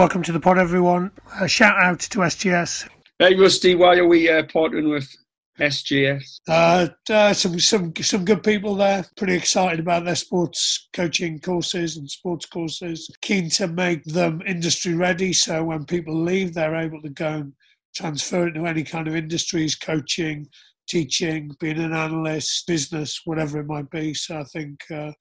Welcome to the pod, everyone. A shout out to SGS. Hey, Rusty, why are we uh, partnering with SGS? Uh, uh, some some some good people there. Pretty excited about their sports coaching courses and sports courses. Keen to make them industry ready, so when people leave, they're able to go and transfer it to any kind of industries, coaching, teaching, being an analyst, business, whatever it might be. So I think, uh,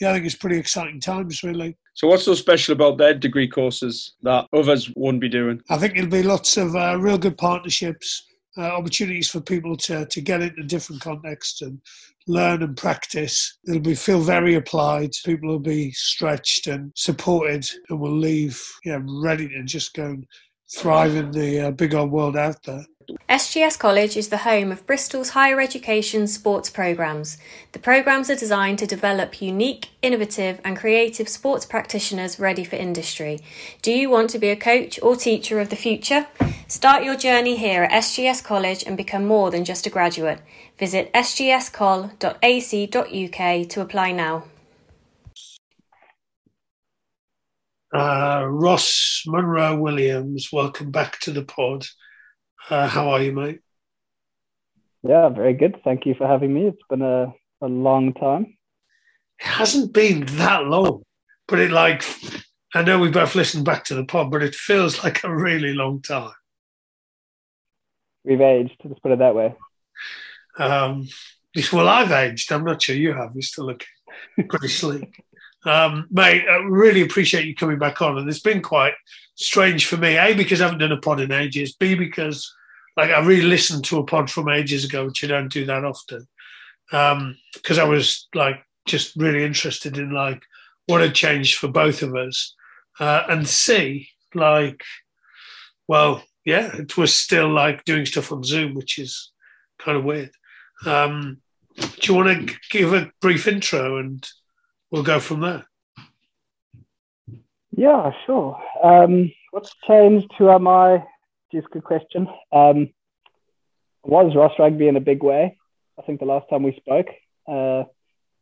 yeah, I think it's pretty exciting times, really. So what's so special about their degree courses that others won't be doing? I think it'll be lots of uh, real good partnerships, uh, opportunities for people to, to get into different contexts and learn and practice. It'll be feel very applied. People will be stretched and supported and will leave yeah, ready to just go and thrive in the uh, big old world out there. SGS College is the home of Bristol's higher education sports programmes. The programmes are designed to develop unique, innovative, and creative sports practitioners ready for industry. Do you want to be a coach or teacher of the future? Start your journey here at SGS College and become more than just a graduate. Visit sgscol.ac.uk to apply now. Uh, Ross Munro Williams, welcome back to the pod. Uh, how are you, mate? Yeah, very good. Thank you for having me. It's been a, a long time. It hasn't been that long, but it like, I know we both listened back to the pod, but it feels like a really long time. We've aged, let's put it that way. Um, well, I've aged. I'm not sure you have. You're still looking pretty sleek. Um, mate, I really appreciate you coming back on. And it's been quite strange for me. A, because I haven't done a pod in ages. B, because like I really listened to a pod from ages ago, which you don't do that often. Because um, I was like just really interested in like what had changed for both of us. Uh, and see like, well, yeah, it was still like doing stuff on Zoom, which is kind of weird. Um, do you want to give a brief intro and we'll go from there. Yeah, sure. Um, what's changed? Who am I? Just a good question. Um, was Ross Rugby in a big way? I think the last time we spoke, uh,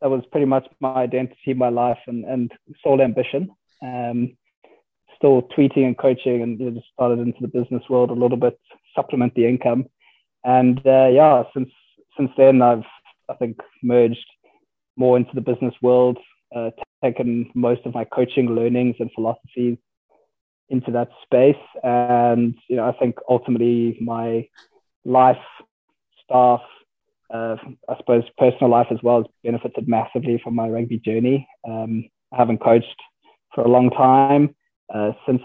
that was pretty much my identity, my life, and, and sole ambition. Um, still tweeting and coaching, and you know, just started into the business world a little bit, supplement the income. And uh, yeah, since since then, I've I think merged more into the business world, uh, taken most of my coaching learnings and philosophies into that space. And, you know, I think ultimately my life, staff, uh, I suppose personal life as well has benefited massively from my rugby journey. Um, I haven't coached for a long time, uh, since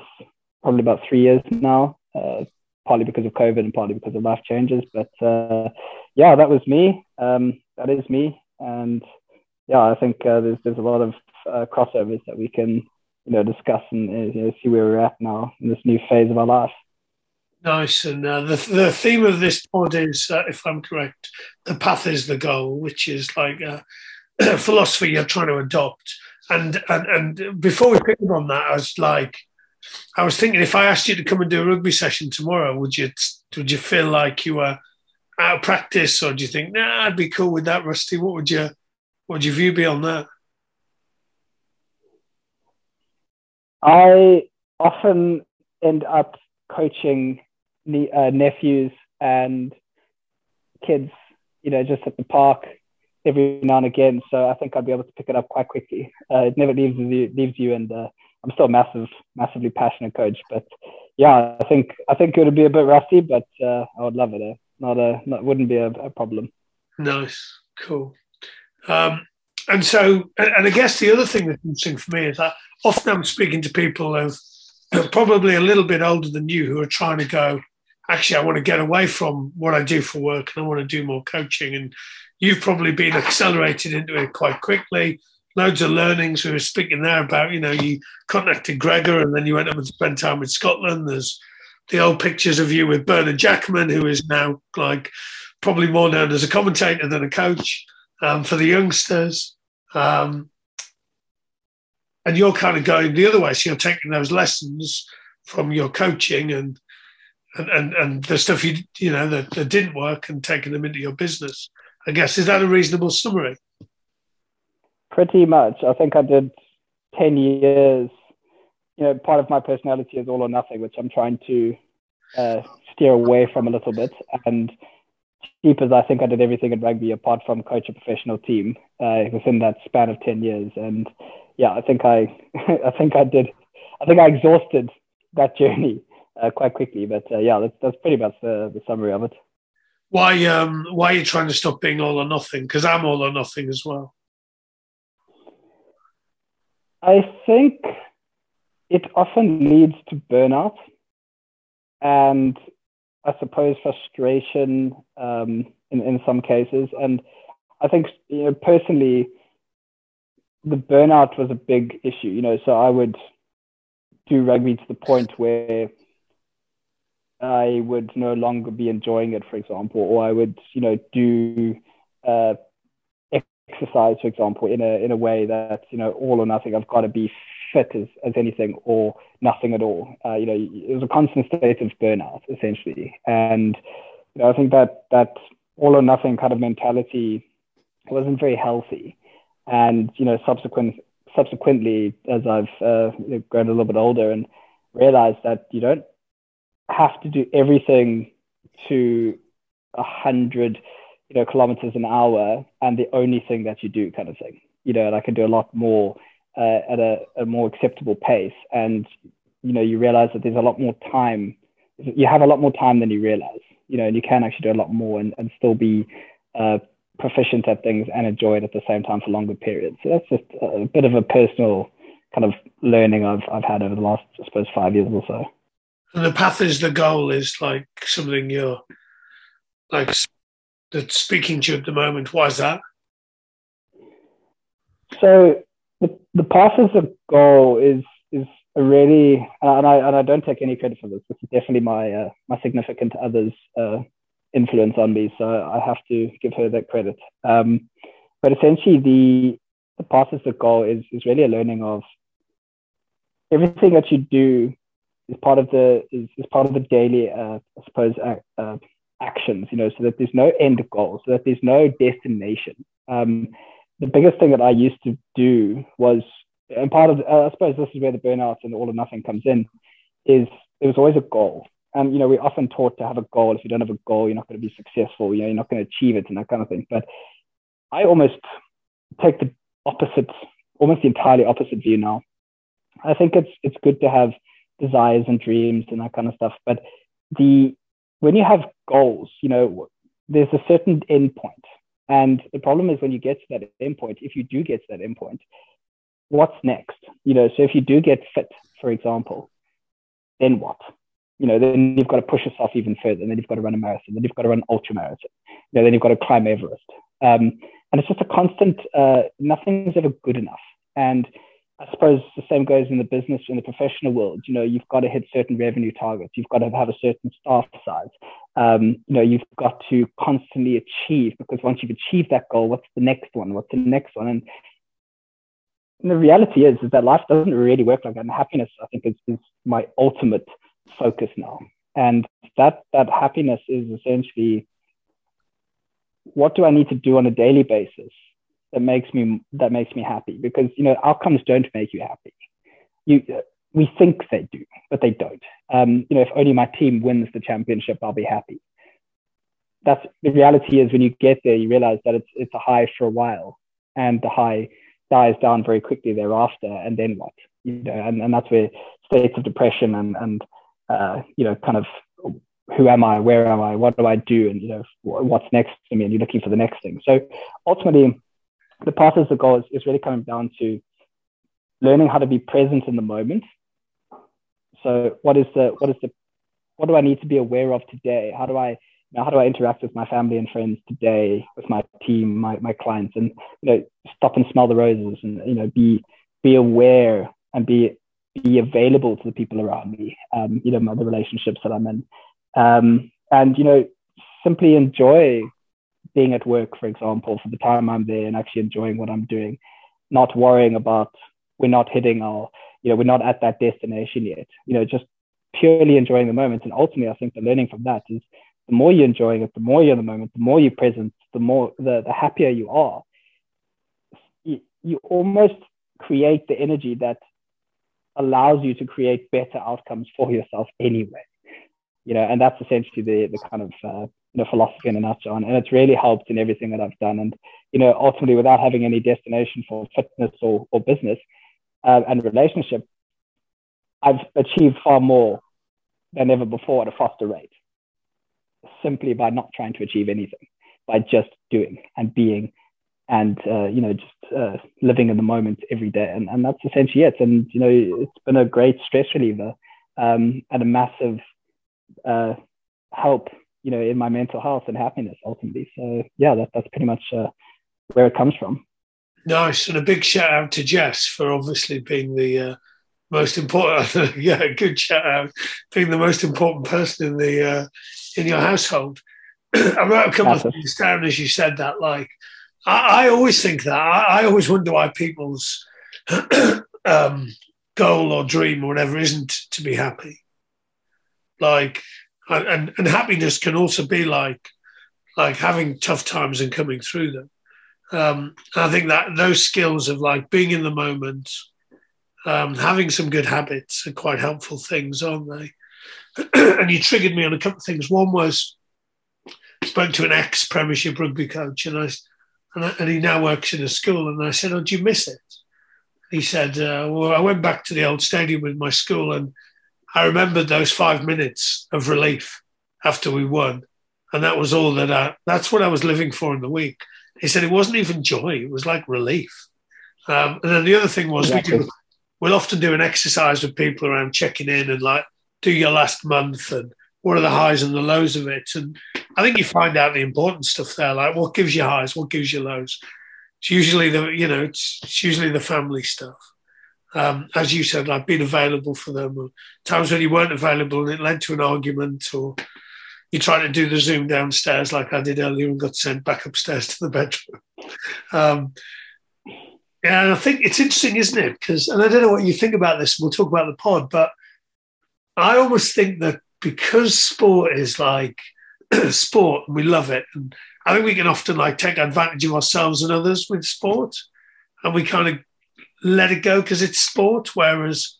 probably about three years now, uh, partly because of COVID and partly because of life changes. But uh, yeah, that was me. Um, that is me. And yeah, I think uh, there's there's a lot of uh, crossovers that we can you know discuss and uh, you know, see where we're at now in this new phase of our life. Nice, and uh, the the theme of this pod is, uh, if I'm correct, the path is the goal, which is like a, philosophy you're trying to adopt. And and and before we pick up on that, I was like, I was thinking, if I asked you to come and do a rugby session tomorrow, would you would you feel like you were out of practice, or do you think, nah, I'd be cool with that, Rusty? What would you what would your view be on that? I often end up coaching uh, nephews and kids, you know, just at the park every now and again. So I think I'd be able to pick it up quite quickly. Uh, it never leaves you, leaves you, and uh, I'm still a massive, massively passionate coach. But yeah, I think I think it would be a bit rusty, but uh, I would love it. Eh? Not a, not wouldn't be a, a problem. Nice, cool. Um, and so, and I guess the other thing that's interesting for me is that often I'm speaking to people who are probably a little bit older than you who are trying to go, actually, I want to get away from what I do for work and I want to do more coaching. And you've probably been accelerated into it quite quickly. Loads of learnings. We were speaking there about, you know, you contacted Gregor and then you went up and spent time with Scotland. There's the old pictures of you with Bernard Jackman, who is now like probably more known as a commentator than a coach um, for the youngsters. Um, and you're kind of going the other way. So you're taking those lessons from your coaching and and, and, and the stuff you you know that, that didn't work and taking them into your business. I guess is that a reasonable summary? Pretty much. I think I did ten years, you know, part of my personality is all or nothing, which I'm trying to uh, steer away from a little bit. And keepers, I think I did everything in rugby apart from coach a professional team uh, within that span of 10 years. And yeah, I think I, I think I did, I think I exhausted that journey uh, quite quickly. But uh, yeah, that's, that's pretty much the, the summary of it. Why, um, why are you trying to stop being all or nothing? Because I'm all or nothing as well. I think it often leads to burnout and I suppose frustration um, in, in some cases. And I think, you know, personally, the burnout was a big issue, you know, so I would do rugby to the point where I would no longer be enjoying it, for example, or I would, you know, do uh, exercise, for example, in a in a way that you know all or nothing. I've got to be fit as, as anything or nothing at all. Uh, you know, it was a constant state of burnout essentially, and you know, I think that that all or nothing kind of mentality wasn't very healthy. And you know, subsequent subsequently, as I've uh, grown a little bit older and realized that you don't have to do everything to a hundred you know kilometers an hour and the only thing that you do kind of thing you know and i can do a lot more uh, at a, a, more acceptable pace. And you know you realize that there's a lot more time. You have a lot more time than you realize you know and you can actually do a lot more and, and still be uh, proficient at things and enjoy it at the same time for longer periods. So that's just a bit of a personal kind of learning I've, I've had over the last i suppose five years or so. And the path is the goal is like something you're like that's speaking to you at the moment. Why is that? So the, path as goal is is really and I and I don't take any credit for this. This is definitely my uh, my significant other's uh, influence on me, so I have to give her that credit. Um, but essentially, the the as a goal is is really a learning of everything that you do is part of the is, is part of the daily uh, I suppose uh, actions. You know, so that there's no end goal, so that there's no destination. Um, the biggest thing that I used to do was, and part of, uh, I suppose this is where the burnout and all or nothing comes in, is there was always a goal. And, you know, we're often taught to have a goal. If you don't have a goal, you're not going to be successful. You know, you're not going to achieve it and that kind of thing. But I almost take the opposite, almost the entirely opposite view now. I think it's, it's good to have desires and dreams and that kind of stuff. But the, when you have goals, you know, there's a certain end point and the problem is when you get to that endpoint, if you do get to that endpoint, what's next? You know, so if you do get fit, for example, then what? You know, then you've got to push yourself even further. And then you've got to run a marathon. Then you've got to run ultra marathon. You know, then you've got to climb Everest. Um, and it's just a constant. Uh, nothing's ever good enough. And I suppose the same goes in the business in the professional world. You know, you've got to hit certain revenue targets. You've got to have a certain staff size. Um, you know, you've got to constantly achieve because once you've achieved that goal, what's the next one? What's the next one? And, the reality is, is that life doesn't really work like that. And happiness, I think, is, is my ultimate focus now. And that that happiness is essentially what do I need to do on a daily basis that makes me that makes me happy because you know outcomes don't make you happy you we think they do but they don't um, you know if only my team wins the championship i'll be happy that's the reality is when you get there you realize that it's it's a high for a while and the high dies down very quickly thereafter and then what you know and, and that's where states of depression and and uh, you know kind of who am I? Where am I? What do I do? And you know, what's next to me? And you're looking for the next thing. So ultimately, the path as the goal is, is really coming down to learning how to be present in the moment. So what is the what is the what do I need to be aware of today? How do I you know, how do I interact with my family and friends today, with my team, my, my clients, and you know, stop and smell the roses, and you know, be be aware and be be available to the people around me. Um, you know, the relationships that I'm in, um, and you know, simply enjoy being at work, for example, for the time I'm there and actually enjoying what I'm doing, not worrying about we're not hitting our, you know, we're not at that destination yet. You know, just purely enjoying the moment. And ultimately, I think the learning from that is the more you're enjoying it, the more you're in the moment, the more you're present, the more the, the happier you are. You, you almost create the energy that allows you to create better outcomes for yourself anyway. You know, and that's essentially the the kind of uh, you know philosophy in a nutshell, and it's really helped in everything that I've done. And you know, ultimately, without having any destination for fitness or or business uh, and relationship, I've achieved far more than ever before at a faster rate, simply by not trying to achieve anything, by just doing and being and uh, you know just uh, living in the moment every day. And, and that's essentially it. And you know it's been a great stress reliever um, and a massive uh, help you know in my mental health and happiness ultimately so yeah that, that's pretty much uh, where it comes from nice and a big shout out to jess for obviously being the uh, most important yeah good shout out being the most important person in the uh, in your household i wrote a couple of things down as you said that like I, I always think that. I, I, always wonder why people's um, goal or dream or whatever isn't to be happy. Like, and, and happiness can also be like, like having tough times and coming through them. Um, I think that those skills of like being in the moment, um, having some good habits are quite helpful things, aren't they? and you triggered me on a couple of things. One was spoke to an ex Premiership rugby coach, and I and, I, and, he now works in a school. And I said, "Oh, do you miss it?" He said, uh, "Well, I went back to the old stadium with my school, and I remembered those five minutes of relief after we won, and that was all that I. That's what I was living for in the week." He said it wasn't even joy; it was like relief. Um, and then the other thing was exactly. we do, we'll often do an exercise with people around checking in and like do your last month and what are the highs and the lows of it. And I think you find out the important stuff there, like what gives you highs, what gives you lows. It's usually the you know it's, it's usually the family stuff. Um, as you said, I've been available for them. Times when you weren't available and it led to an argument, or you tried to do the Zoom downstairs like I did earlier and got sent back upstairs to the bedroom. Um, yeah, and I think it's interesting, isn't it? Because, and I don't know what you think about this. We'll talk about the pod, but I almost think that because sport is like sport and we love it. And I think we can often like take advantage of ourselves and others with sport and we kind of let it go because it's sport. Whereas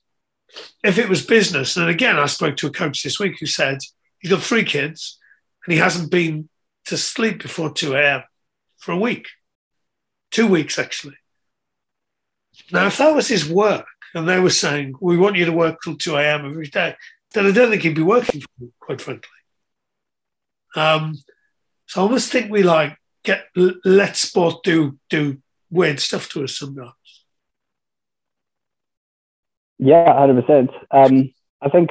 if it was business, and again, I spoke to a coach this week who said he's got three kids and he hasn't been to sleep before 2 a.m. for a week, two weeks actually. Now, if that was his work and they were saying, we want you to work till 2 a.m. every day, then I don't think he'd be working for quite frankly. Um, so I almost think we like get let sport do do weird stuff to us sometimes. Yeah, hundred percent. Um, I think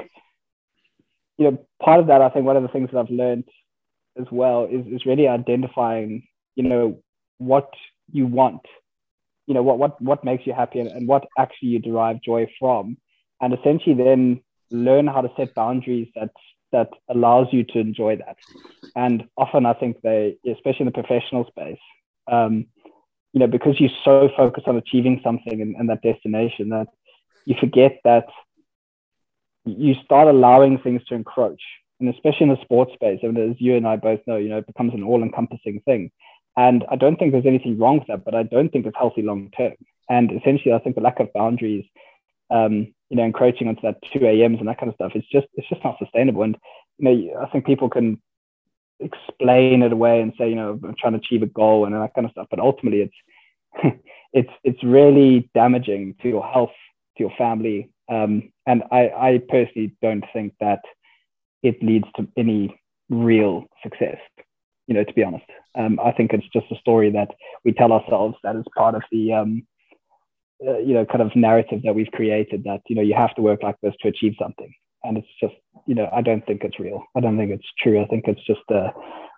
you know part of that. I think one of the things that I've learned as well is is really identifying you know what you want, you know what what what makes you happy and, and what actually you derive joy from, and essentially then learn how to set boundaries that that allows you to enjoy that. And often, I think they, especially in the professional space, um, you know, because you're so focused on achieving something and, and that destination that you forget that you start allowing things to encroach. And especially in the sports space, I mean, as you and I both know, you know, it becomes an all-encompassing thing. And I don't think there's anything wrong with that, but I don't think it's healthy long term. And essentially, I think the lack of boundaries um, you know, encroaching onto that 2 a.m.s and that kind of stuff. It's just, it's just not sustainable. And, you know, I think people can explain it away and say, you know, I'm trying to achieve a goal and that kind of stuff. But ultimately it's, it's, it's really damaging to your health, to your family. Um, and I, I personally don't think that it leads to any real success, you know, to be honest. Um, I think it's just a story that we tell ourselves that is part of the, um, uh, you know kind of narrative that we've created that you know you have to work like this to achieve something and it's just you know i don't think it's real i don't think it's true i think it's just uh,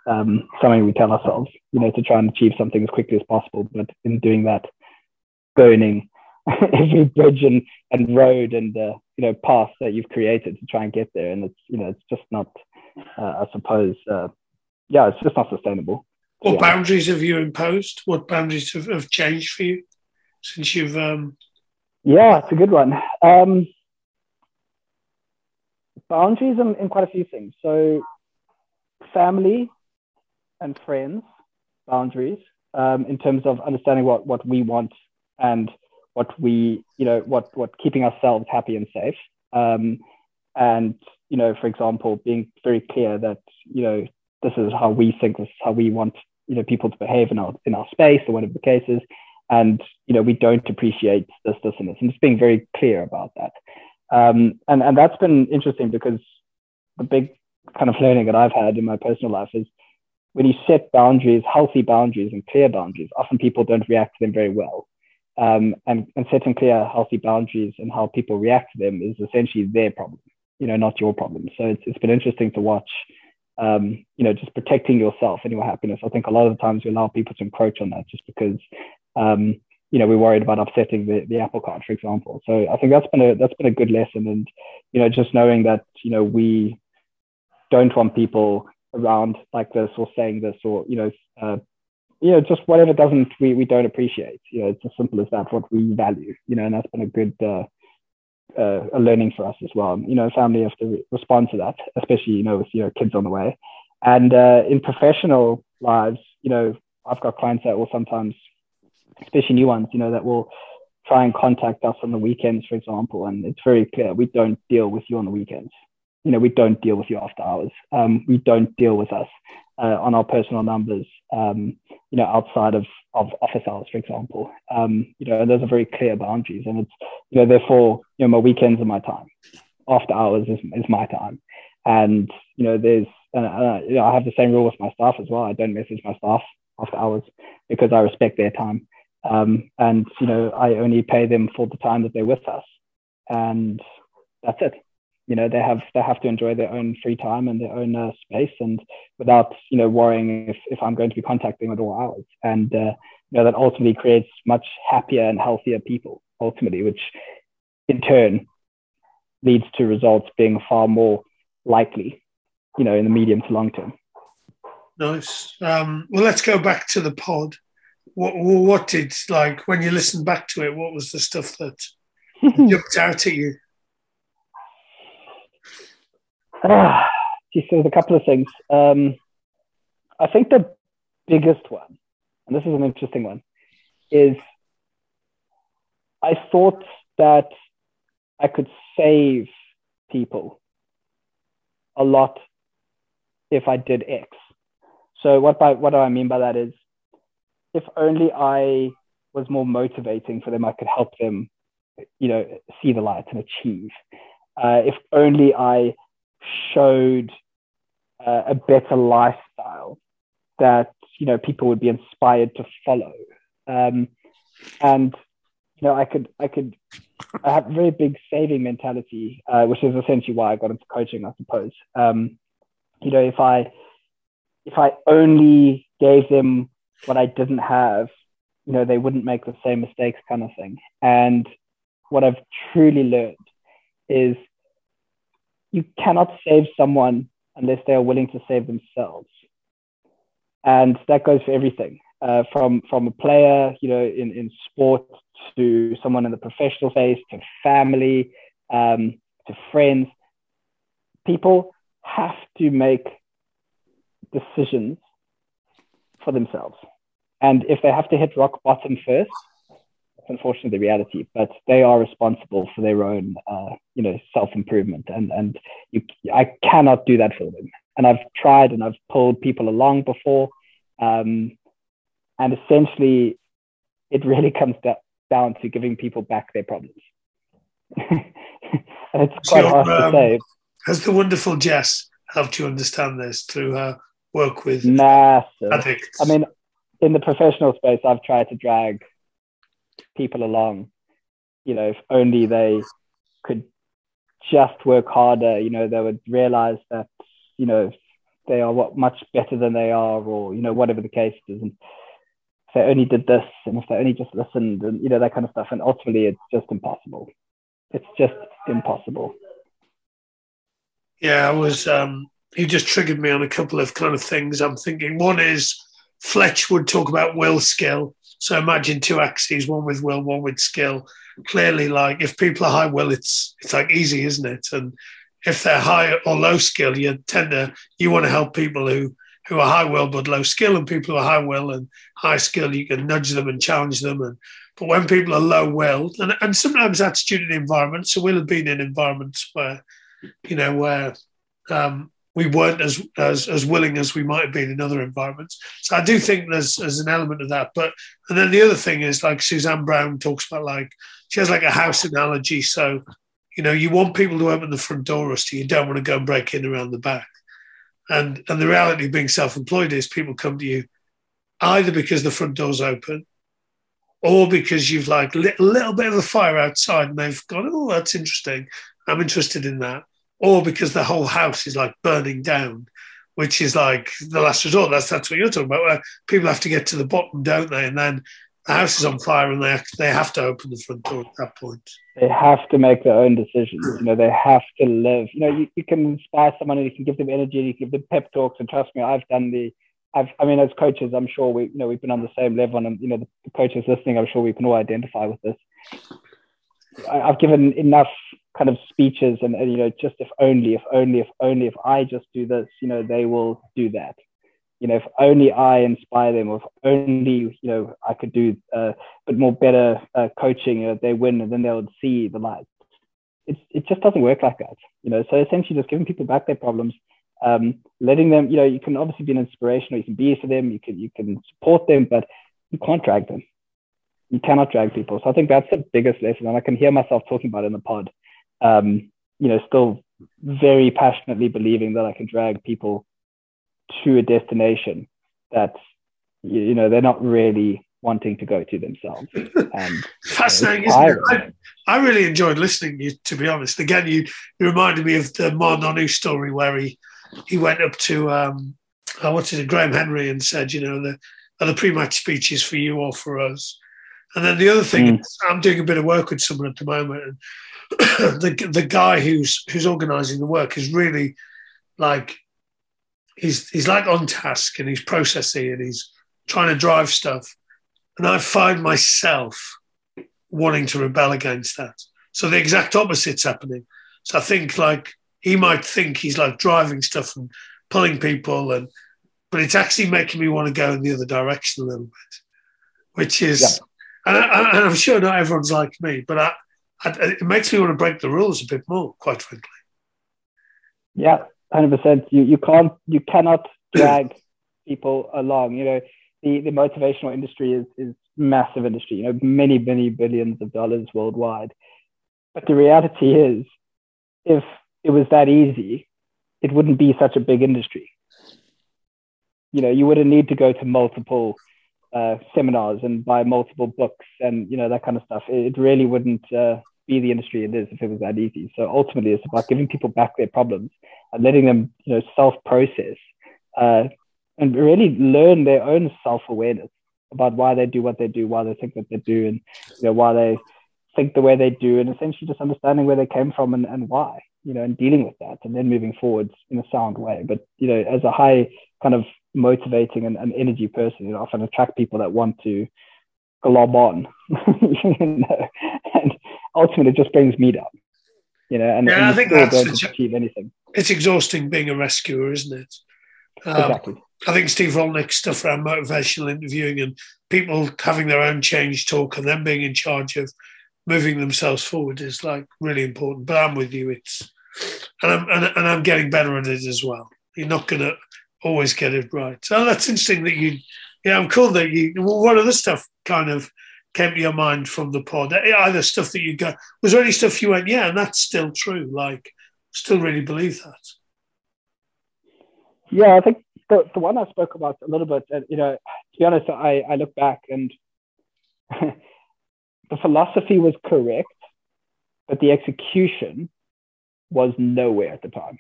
um, something we tell ourselves you know to try and achieve something as quickly as possible but in doing that burning every bridge and, and road and uh, you know path that you've created to try and get there. And it's you know it's just not uh, i suppose uh, yeah it's just not sustainable what boundaries have you imposed? What boundaries have, have changed for you since you've um... yeah it's a good one. Um, boundaries in, in quite a few things. So family and friends boundaries um, in terms of understanding what what we want and what we, you know, what what keeping ourselves happy and safe. Um, and you know, for example, being very clear that you know this is how we think, this is how we want you know people to behave in our in our space or whatever the case is, and you know we don't appreciate this, this, and this, and just being very clear about that. Um, and and that's been interesting because the big kind of learning that I've had in my personal life is when you set boundaries, healthy boundaries and clear boundaries, often people don't react to them very well. Um, and, and setting clear, healthy boundaries and how people react to them is essentially their problem, you know, not your problem. So it's, it's been interesting to watch, um, you know, just protecting yourself and your happiness. I think a lot of the times we allow people to encroach on that just because, um, you know, we're worried about upsetting the, the apple cart, for example. So I think that's been a that's been a good lesson, and you know, just knowing that you know we don't want people around like this or saying this or you know uh, you know just whatever doesn't we, we don't appreciate. You know it's as simple as that what we value you know and that's been a good uh, uh, a learning for us as well. You know family have to re- respond to that especially you know with you know kids on the way. And uh, in professional lives you know i've got clients that will sometimes especially new ones you know that will try and contact us on the weekends for example. And it's very clear we don't deal with you on the weekends you know, we don't deal with you after hours. Um, we don't deal with us uh, on our personal numbers, um, you know, outside of, of office hours, for example. Um, you know, and those are very clear boundaries. And it's, you know, therefore, you know, my weekends are my time. After hours is, is my time. And, you know, there's, uh, uh, you know, I have the same rule with my staff as well. I don't message my staff after hours because I respect their time. Um, and, you know, I only pay them for the time that they're with us. And that's it you know they have they have to enjoy their own free time and their own uh, space and without you know worrying if, if i'm going to be contacting at all hours and uh, you know that ultimately creates much happier and healthier people ultimately which in turn leads to results being far more likely you know in the medium to long term. Nice. Um, well let's go back to the pod. What what did like when you listened back to it what was the stuff that jumped out at you Ah, geez, there's a couple of things. Um, I think the biggest one, and this is an interesting one, is I thought that I could save people a lot if I did X. So what by what do I mean by that is if only I was more motivating for them, I could help them, you know, see the light and achieve. Uh, if only I showed uh, a better lifestyle that you know people would be inspired to follow. Um, and you know, I could I could I have a very big saving mentality, uh, which is essentially why I got into coaching, I suppose. Um, you know, if I if I only gave them what I didn't have, you know, they wouldn't make the same mistakes, kind of thing. And what I've truly learned is you cannot save someone unless they are willing to save themselves. And that goes for everything, uh, from from a player, you know, in, in sport to someone in the professional phase to family, um, to friends. People have to make decisions for themselves. And if they have to hit rock bottom first, unfortunately the reality, but they are responsible for their own, uh, you know, self improvement, and and you, I cannot do that for them. And I've tried and I've pulled people along before, um, and essentially, it really comes down to giving people back their problems. and it's quite hard um, to say. Has the wonderful Jess helped you understand this through her work with Massive. addicts? I mean, in the professional space, I've tried to drag people along. You know, if only they could just work harder, you know, they would realize that, you know, they are what much better than they are, or, you know, whatever the case is. And if they only did this and if they only just listened and, you know, that kind of stuff. And ultimately, it's just impossible. It's just impossible. Yeah, I was, um, he just triggered me on a couple of kind of things. I'm thinking one is Fletch would talk about will skill so imagine two axes, one with will, one with skill. Clearly, like if people are high will, it's it's like easy, isn't it? And if they're high or low skill, you tend to you want to help people who who are high will but low skill, and people who are high will and high skill, you can nudge them and challenge them and But when people are low will, and, and sometimes that's due to the environment. So we'll have been in environments where, you know, where um, we weren't as, as as willing as we might have been in other environments. So I do think there's there's an element of that. But and then the other thing is like Suzanne Brown talks about like she has like a house analogy. So you know you want people to open the front door, Rusty. You don't want to go and break in around the back. And and the reality of being self-employed is people come to you either because the front door's open or because you've like lit a little bit of a fire outside and they've gone, oh, that's interesting. I'm interested in that or because the whole house is like burning down, which is like the last resort. That's that's what you're talking about. Where people have to get to the bottom, don't they? And then the house is on fire, and they they have to open the front door at that point. They have to make their own decisions. You know, they have to live. You know, you, you can inspire someone, and you can give them energy, you can give them pep talks. And trust me, I've done the. I've, I mean, as coaches, I'm sure we, you know, we've been on the same level, and you know, the coaches listening, I'm sure we can all identify with this. I've given enough kind of speeches and, and, you know just if only if only if only if i just do this you know they will do that. You know if only i inspire them or if only you know i could do uh, bit more better uh, coaching you know, they win and then they would see the light. It, it just doesn't work like that you know. So essentially just giving people back their problems um, letting them you know you can obviously be an inspiration or you can be for them you can you can support them but you can't drag them. You cannot drag people. So i think that's the biggest lesson and i can hear myself talking about it in the pod um, you know, still very passionately believing that I can drag people to a destination that, you know, they're not really wanting to go to themselves. And, Fascinating, you know, I, I, really enjoyed listening to you, to be honest. Again, you, you reminded me of the Ma'a Nonu story where he, he went up to, um, uh, what's it, Graham Henry and said, you know, the, are the pre-match speeches for you or for us? And then the other thing, mm. I'm doing a bit of work with someone at the moment, and the the guy who's who's organising the work is really like he's he's like on task and he's processing and he's trying to drive stuff, and I find myself wanting to rebel against that. So the exact opposite's happening. So I think like he might think he's like driving stuff and pulling people and but it's actually making me want to go in the other direction a little bit, which is, yeah. And, I, am sure not everyone's like me, but I, it makes me want to break the rules a bit more, quite frankly. Yeah, hundred percent. You you can't you cannot drag people along. You know, the the motivational industry is is massive industry. You know, many many billions of dollars worldwide. But the reality is, if it was that easy, it wouldn't be such a big industry. You know, you wouldn't need to go to multiple uh, seminars and buy multiple books and you know that kind of stuff. It really wouldn't uh, be the industry it is if it was that easy. So ultimately, it's about giving people back their problems and letting them, you know, self-process uh, and really learn their own self-awareness about why they do what they do, why they think that they do, and you know why they think the way they do, and essentially just understanding where they came from and, and why, you know, and dealing with that, and then moving forwards in a sound way. But you know, as a high kind of motivating and, energy person, you know, often attract people that want to glob on, you know, and ultimately it just brings me down. You know, and, yeah, and I think that's don't achieve anything. It's exhausting being a rescuer, isn't it? Um, exactly. I think Steve Rollnick's stuff around motivational interviewing and people having their own change talk and then being in charge of moving themselves forward is like really important. But I'm with you. It's and I'm and, and I'm getting better at it as well. You're not going to always get it right. So that's interesting that you. Yeah, I'm cool that you. Well, what other stuff kind of came to your mind from the pod? Eh, either stuff that you got, was there any stuff you went, yeah, and that's still true? Like, still really believe that? Yeah, I think the, the one I spoke about a little bit, you know, to be honest, I, I look back and the philosophy was correct, but the execution was nowhere at the time.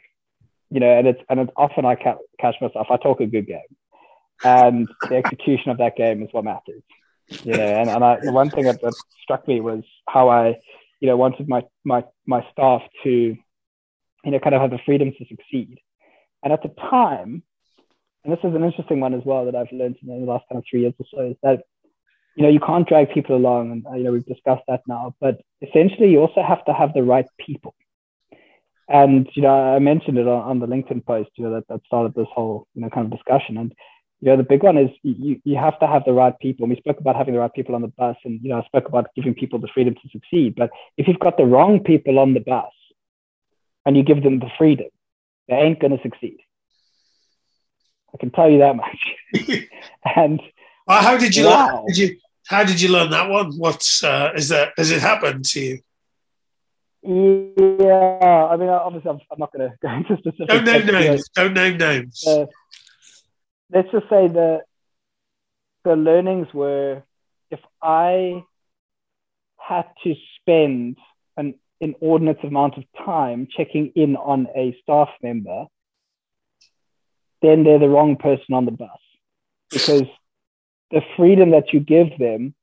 You know, and it's and it's often I catch myself. I talk a good game, and the execution of that game is what matters you know, and, and I, the one thing that, that struck me was how I, you know, wanted my, my, my staff to, you know, kind of have the freedom to succeed. And at the time, and this is an interesting one as well that I've learned in the last kind of three years or so, is that, you know, you can't drag people along. And, you know, we've discussed that now, but essentially you also have to have the right people. And, you know, I mentioned it on, on the LinkedIn post, you know, that, that started this whole, you know, kind of discussion. And, you know, the big one is you, you have to have the right people. And we spoke about having the right people on the bus, and you know, I spoke about giving people the freedom to succeed. But if you've got the wrong people on the bus and you give them the freedom, they ain't going to succeed. I can tell you that much. and well, how did you wow. learn? Did you how did you learn that one? What's uh, is that? Has it happened to you? Yeah, I mean, obviously, I'm, I'm not going to go into specifics. Don't name names. Don't name names. Uh, let's just say that the learnings were if I had to spend an inordinate amount of time checking in on a staff member, then they're the wrong person on the bus because the freedom that you give them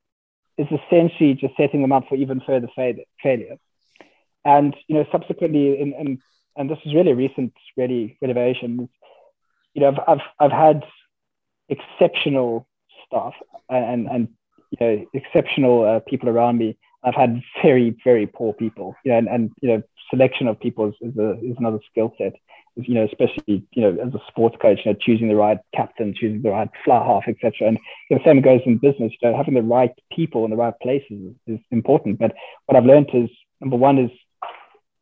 is essentially just setting them up for even further failure. And you know, subsequently, in, in, and this is really recent, really renovation. You know, I've I've, I've had exceptional staff and and you know exceptional uh, people around me. I've had very very poor people. You know, and, and you know selection of people is, is, a, is another skill set. You know, especially you know as a sports coach, you know choosing the right captain, choosing the right fly half, etc. And the same goes in business. You know, having the right people in the right places is important. But what I've learned is number one is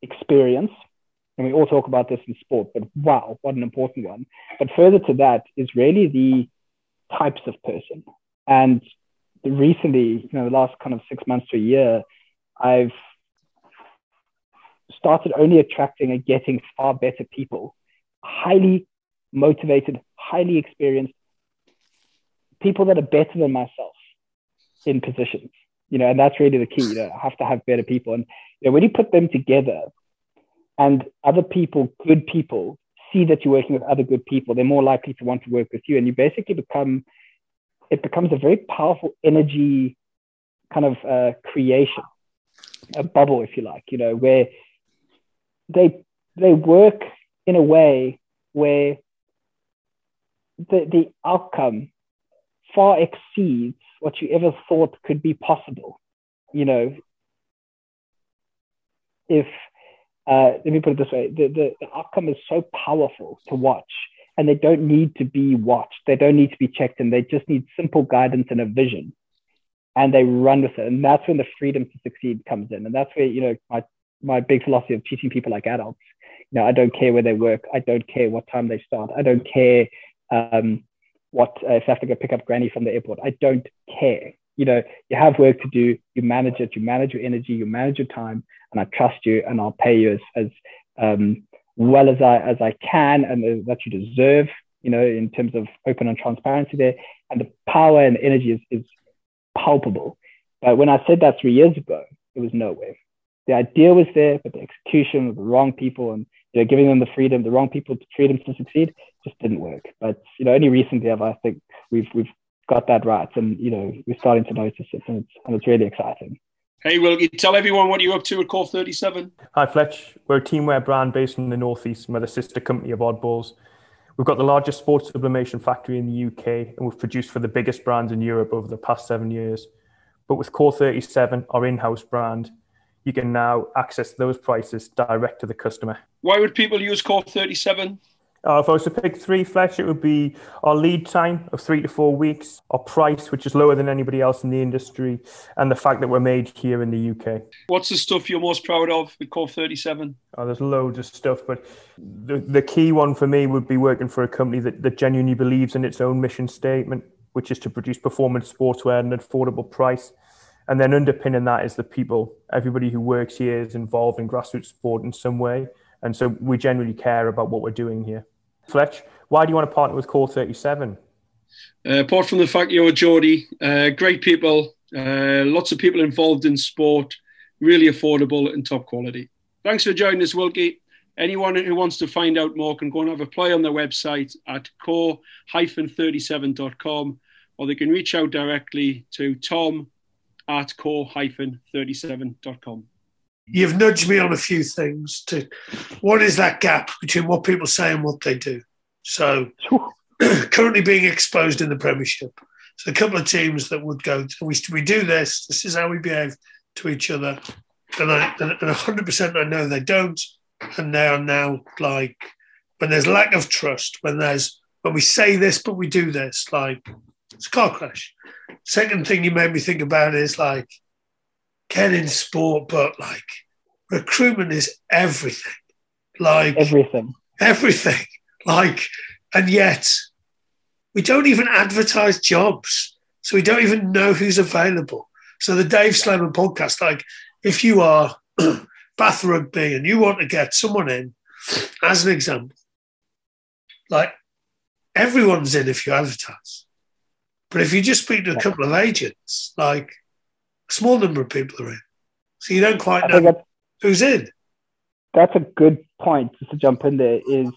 experience and we all talk about this in sport, but wow, what an important one. But further to that is really the types of person. And recently, you know, the last kind of six months to a year, I've started only attracting and getting far better people, highly motivated, highly experienced people that are better than myself in positions. You know, and that's really the key. You know, I have to have better people. And you know, when you put them together and other people, good people, see that you're working with other good people, they're more likely to want to work with you. And you basically become, it becomes a very powerful energy kind of uh, creation, a bubble, if you like, you know, where they, they work in a way where the, the outcome far exceeds what you ever thought could be possible. You know, if uh, let me put it this way the, the, the outcome is so powerful to watch and they don't need to be watched. They don't need to be checked and they just need simple guidance and a vision and they run with it. And that's when the freedom to succeed comes in. And that's where you know my my big philosophy of teaching people like adults you know i don't care where they work. I don't care what time they start. I don't care um, what uh, if i have to go pick up granny from the airport. I don't care you know, you have work to do, you manage it, you manage your energy, you manage your time, and I trust you and I'll pay you as, as um, well as I, as I can and that you deserve, you know, in terms of open and transparency there. And the power and energy is, is palpable. But when I said that three years ago, it was nowhere. The idea was there, but the execution with the wrong people and you know, giving them the freedom, the wrong people the freedom to succeed, just didn't work. But you know, only recently have I think we've we've got that right, and you know we're starting to notice it, and it's, and it's really exciting. Hey, Will, you tell everyone what you're up to at Core 37? Hi, Fletch. We're a teamwear brand based in the Northeast, and we're the sister company of Oddballs. We've got the largest sports sublimation factory in the UK, and we've produced for the biggest brands in Europe over the past seven years. But with Core 37, our in house brand, you can now access those prices direct to the customer. Why would people use Core 37? Uh, if I was to pick three, Fletch, it would be our lead time of three to four weeks, our price, which is lower than anybody else in the industry, and the fact that we're made here in the UK. What's the stuff you're most proud of with Core 37? Oh, there's loads of stuff, but the, the key one for me would be working for a company that, that genuinely believes in its own mission statement, which is to produce performance sportswear at an affordable price. And then underpinning that is the people. Everybody who works here is involved in grassroots sport in some way. And so we generally care about what we're doing here. Fletch, why do you want to partner with Core 37? Uh, apart from the fact you're Geordie, uh, great people, uh, lots of people involved in sport, really affordable and top quality. Thanks for joining us, Wilkie. Anyone who wants to find out more can go and have a play on their website at core-37.com or they can reach out directly to tom at core-37.com you've nudged me on a few things. To what is that gap between what people say and what they do? So currently being exposed in the Premiership. So a couple of teams that would go, we, we do this. This is how we behave to each other, and I and 100% I know they don't, and they are now like when there's lack of trust, when there's when we say this, but we do this. Like it's a car crash. Second thing you made me think about is like Ken in sport, but like recruitment is everything. Like everything. Everything. Like, and yet we don't even advertise jobs. So we don't even know who's available. So the Dave Slayman podcast, like if you are Bath Rugby and you want to get someone in, as an example, like everyone's in if you advertise. But if you just speak to a couple of agents, like small number of people are in. So you don't quite know who's in. That's a good point just to jump in there is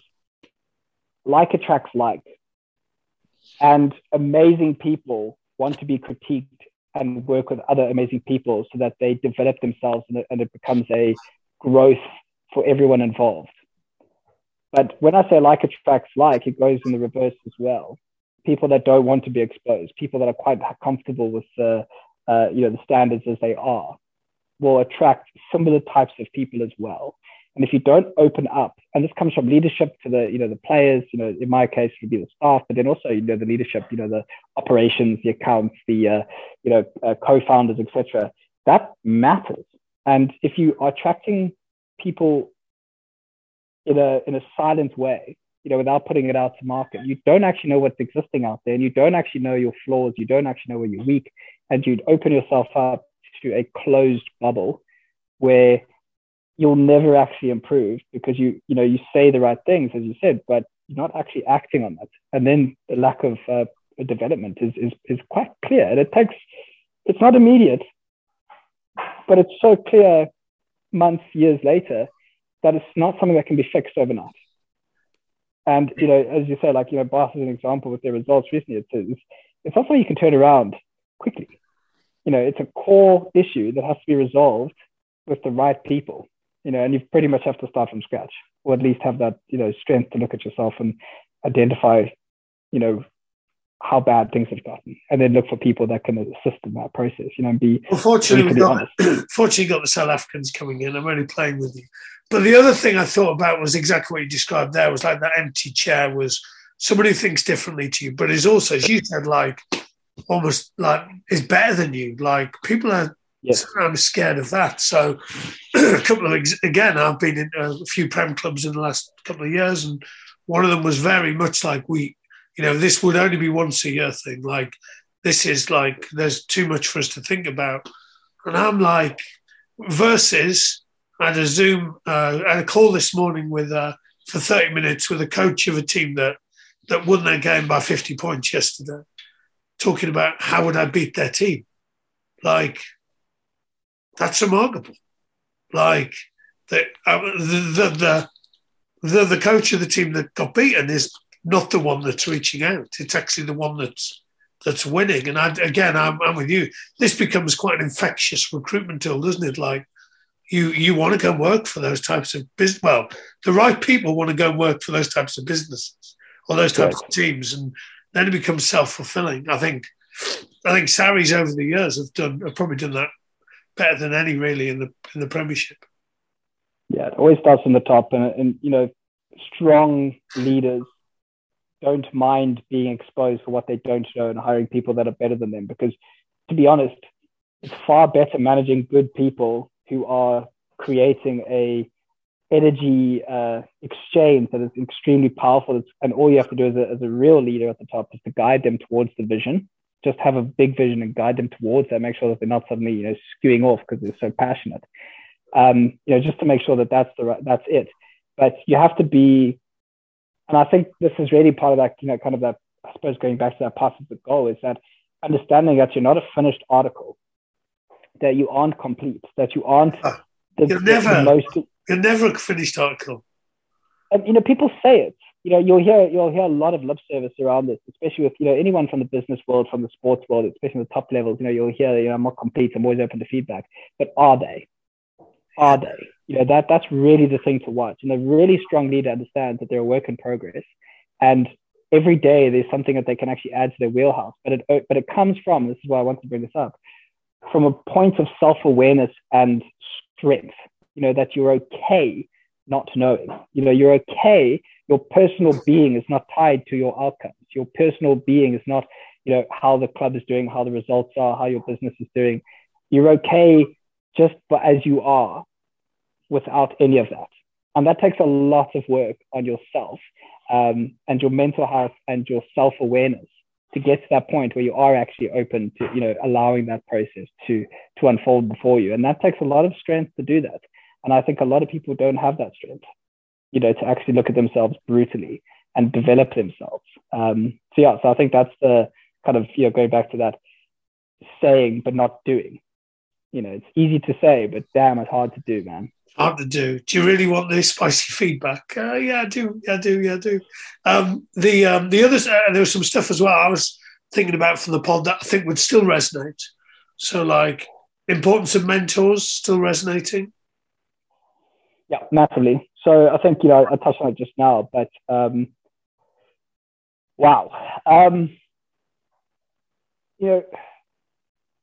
like attracts like. And amazing people want to be critiqued and work with other amazing people so that they develop themselves and it, and it becomes a growth for everyone involved. But when I say like attracts like, it goes in the reverse as well. People that don't want to be exposed, people that are quite comfortable with the, uh, you know, the standards as they are, will attract similar types of people as well. And if you don't open up, and this comes from leadership to the, you know, the players, you know, in my case, it would be the staff, but then also, you know, the leadership, you know, the operations, the accounts, the, uh, you know, uh, co-founders, etc. That matters. And if you are attracting people in a in a silent way, you know, without putting it out to market, you don't actually know what's existing out there, and you don't actually know your flaws. You don't actually know where you're weak, and you'd open yourself up to a closed bubble where you'll never actually improve because you you know you say the right things as you said but you're not actually acting on that. And then the lack of uh, development is, is is quite clear. And it takes it's not immediate but it's so clear months years later that it's not something that can be fixed overnight. And you know as you say like you know Bath is an example with their results recently. It's, it's it's not something you can turn around quickly you know it's a core issue that has to be resolved with the right people you know, and you pretty much have to start from scratch, or at least have that, you know, strength to look at yourself and identify, you know, how bad things have gotten, and then look for people that can assist in that process, you know, and be. Well, fortunately, got, fortunately got the South Africans coming in. I'm only playing with you, but the other thing I thought about was exactly what you described there. Was like that empty chair was somebody who thinks differently to you, but is also, as you said, like almost like is better than you. Like people are Yes. I'm scared of that. So, a couple of again, I've been in a few prem clubs in the last couple of years, and one of them was very much like we, you know, this would only be once a year thing. Like this is like there's too much for us to think about, and I'm like, versus I had a Zoom, uh, I had a call this morning with uh, for 30 minutes with a coach of a team that that won their game by 50 points yesterday, talking about how would I beat their team, like that's remarkable. Like the, uh, the, the, the, the coach of the team that got beaten is not the one that's reaching out. It's actually the one that's that's winning. And I, again, I'm, I'm with you. This becomes quite an infectious recruitment tool, doesn't it? Like you you want to go work for those types of business. Well, the right people want to go work for those types of businesses or those types right. of teams, and then it becomes self fulfilling. I think I think Sarries over the years have done have probably done that better than any really in the in the Premiership. Yeah, it always starts from the top, and and you know, strong leaders don't mind being exposed for what they don't know and hiring people that are better than them. Because to be honest, it's far better managing good people who are creating a energy uh, exchange that is extremely powerful. It's, and all you have to do as a, as a real leader at the top is to guide them towards the vision just have a big vision and guide them towards that. Make sure that they're not suddenly you know skewing off because they're so passionate. Um, you know, just to make sure that that's the right, that's it. But you have to be, and I think this is really part of that. You know, kind of that. I suppose going back to that path of the goal is that understanding that you're not a finished article, that you aren't complete, that you aren't. Uh, the. The most, you're never a finished article. And you know, people say it you know, you'll hear you'll hear a lot of lip service around this, especially with you know anyone from the business world, from the sports world, especially the top levels. You know, you'll hear you know I'm not complete. I'm always open to feedback, but are they? Are they? You know that that's really the thing to watch. And a really strong leader understands that they're a work in progress, and every day there's something that they can actually add to their wheelhouse. But it but it comes from this is why I want to bring this up from a point of self awareness and strength. You know that you're okay not knowing. You know you're okay your personal being is not tied to your outcomes. Your personal being is not, you know, how the club is doing, how the results are, how your business is doing. You're okay just as you are without any of that. And that takes a lot of work on yourself um, and your mental health and your self awareness to get to that point where you are actually open to, you know, allowing that process to to unfold before you. And that takes a lot of strength to do that. And I think a lot of people don't have that strength, you know, to actually look at themselves brutally and develop themselves. Um, so yeah, so I think that's the kind of you know going back to that saying but not doing. You know, it's easy to say, but damn, it's hard to do, man hard to do. Do you really want this spicy feedback? Uh, yeah, I do. Yeah, I do. Yeah, I do. Um, the um, the others, uh, there was some stuff as well. I was thinking about from the pod that I think would still resonate. So, like, importance of mentors still resonating. Yeah, massively. So I think you know I touched on it just now, but um, wow, um, you know,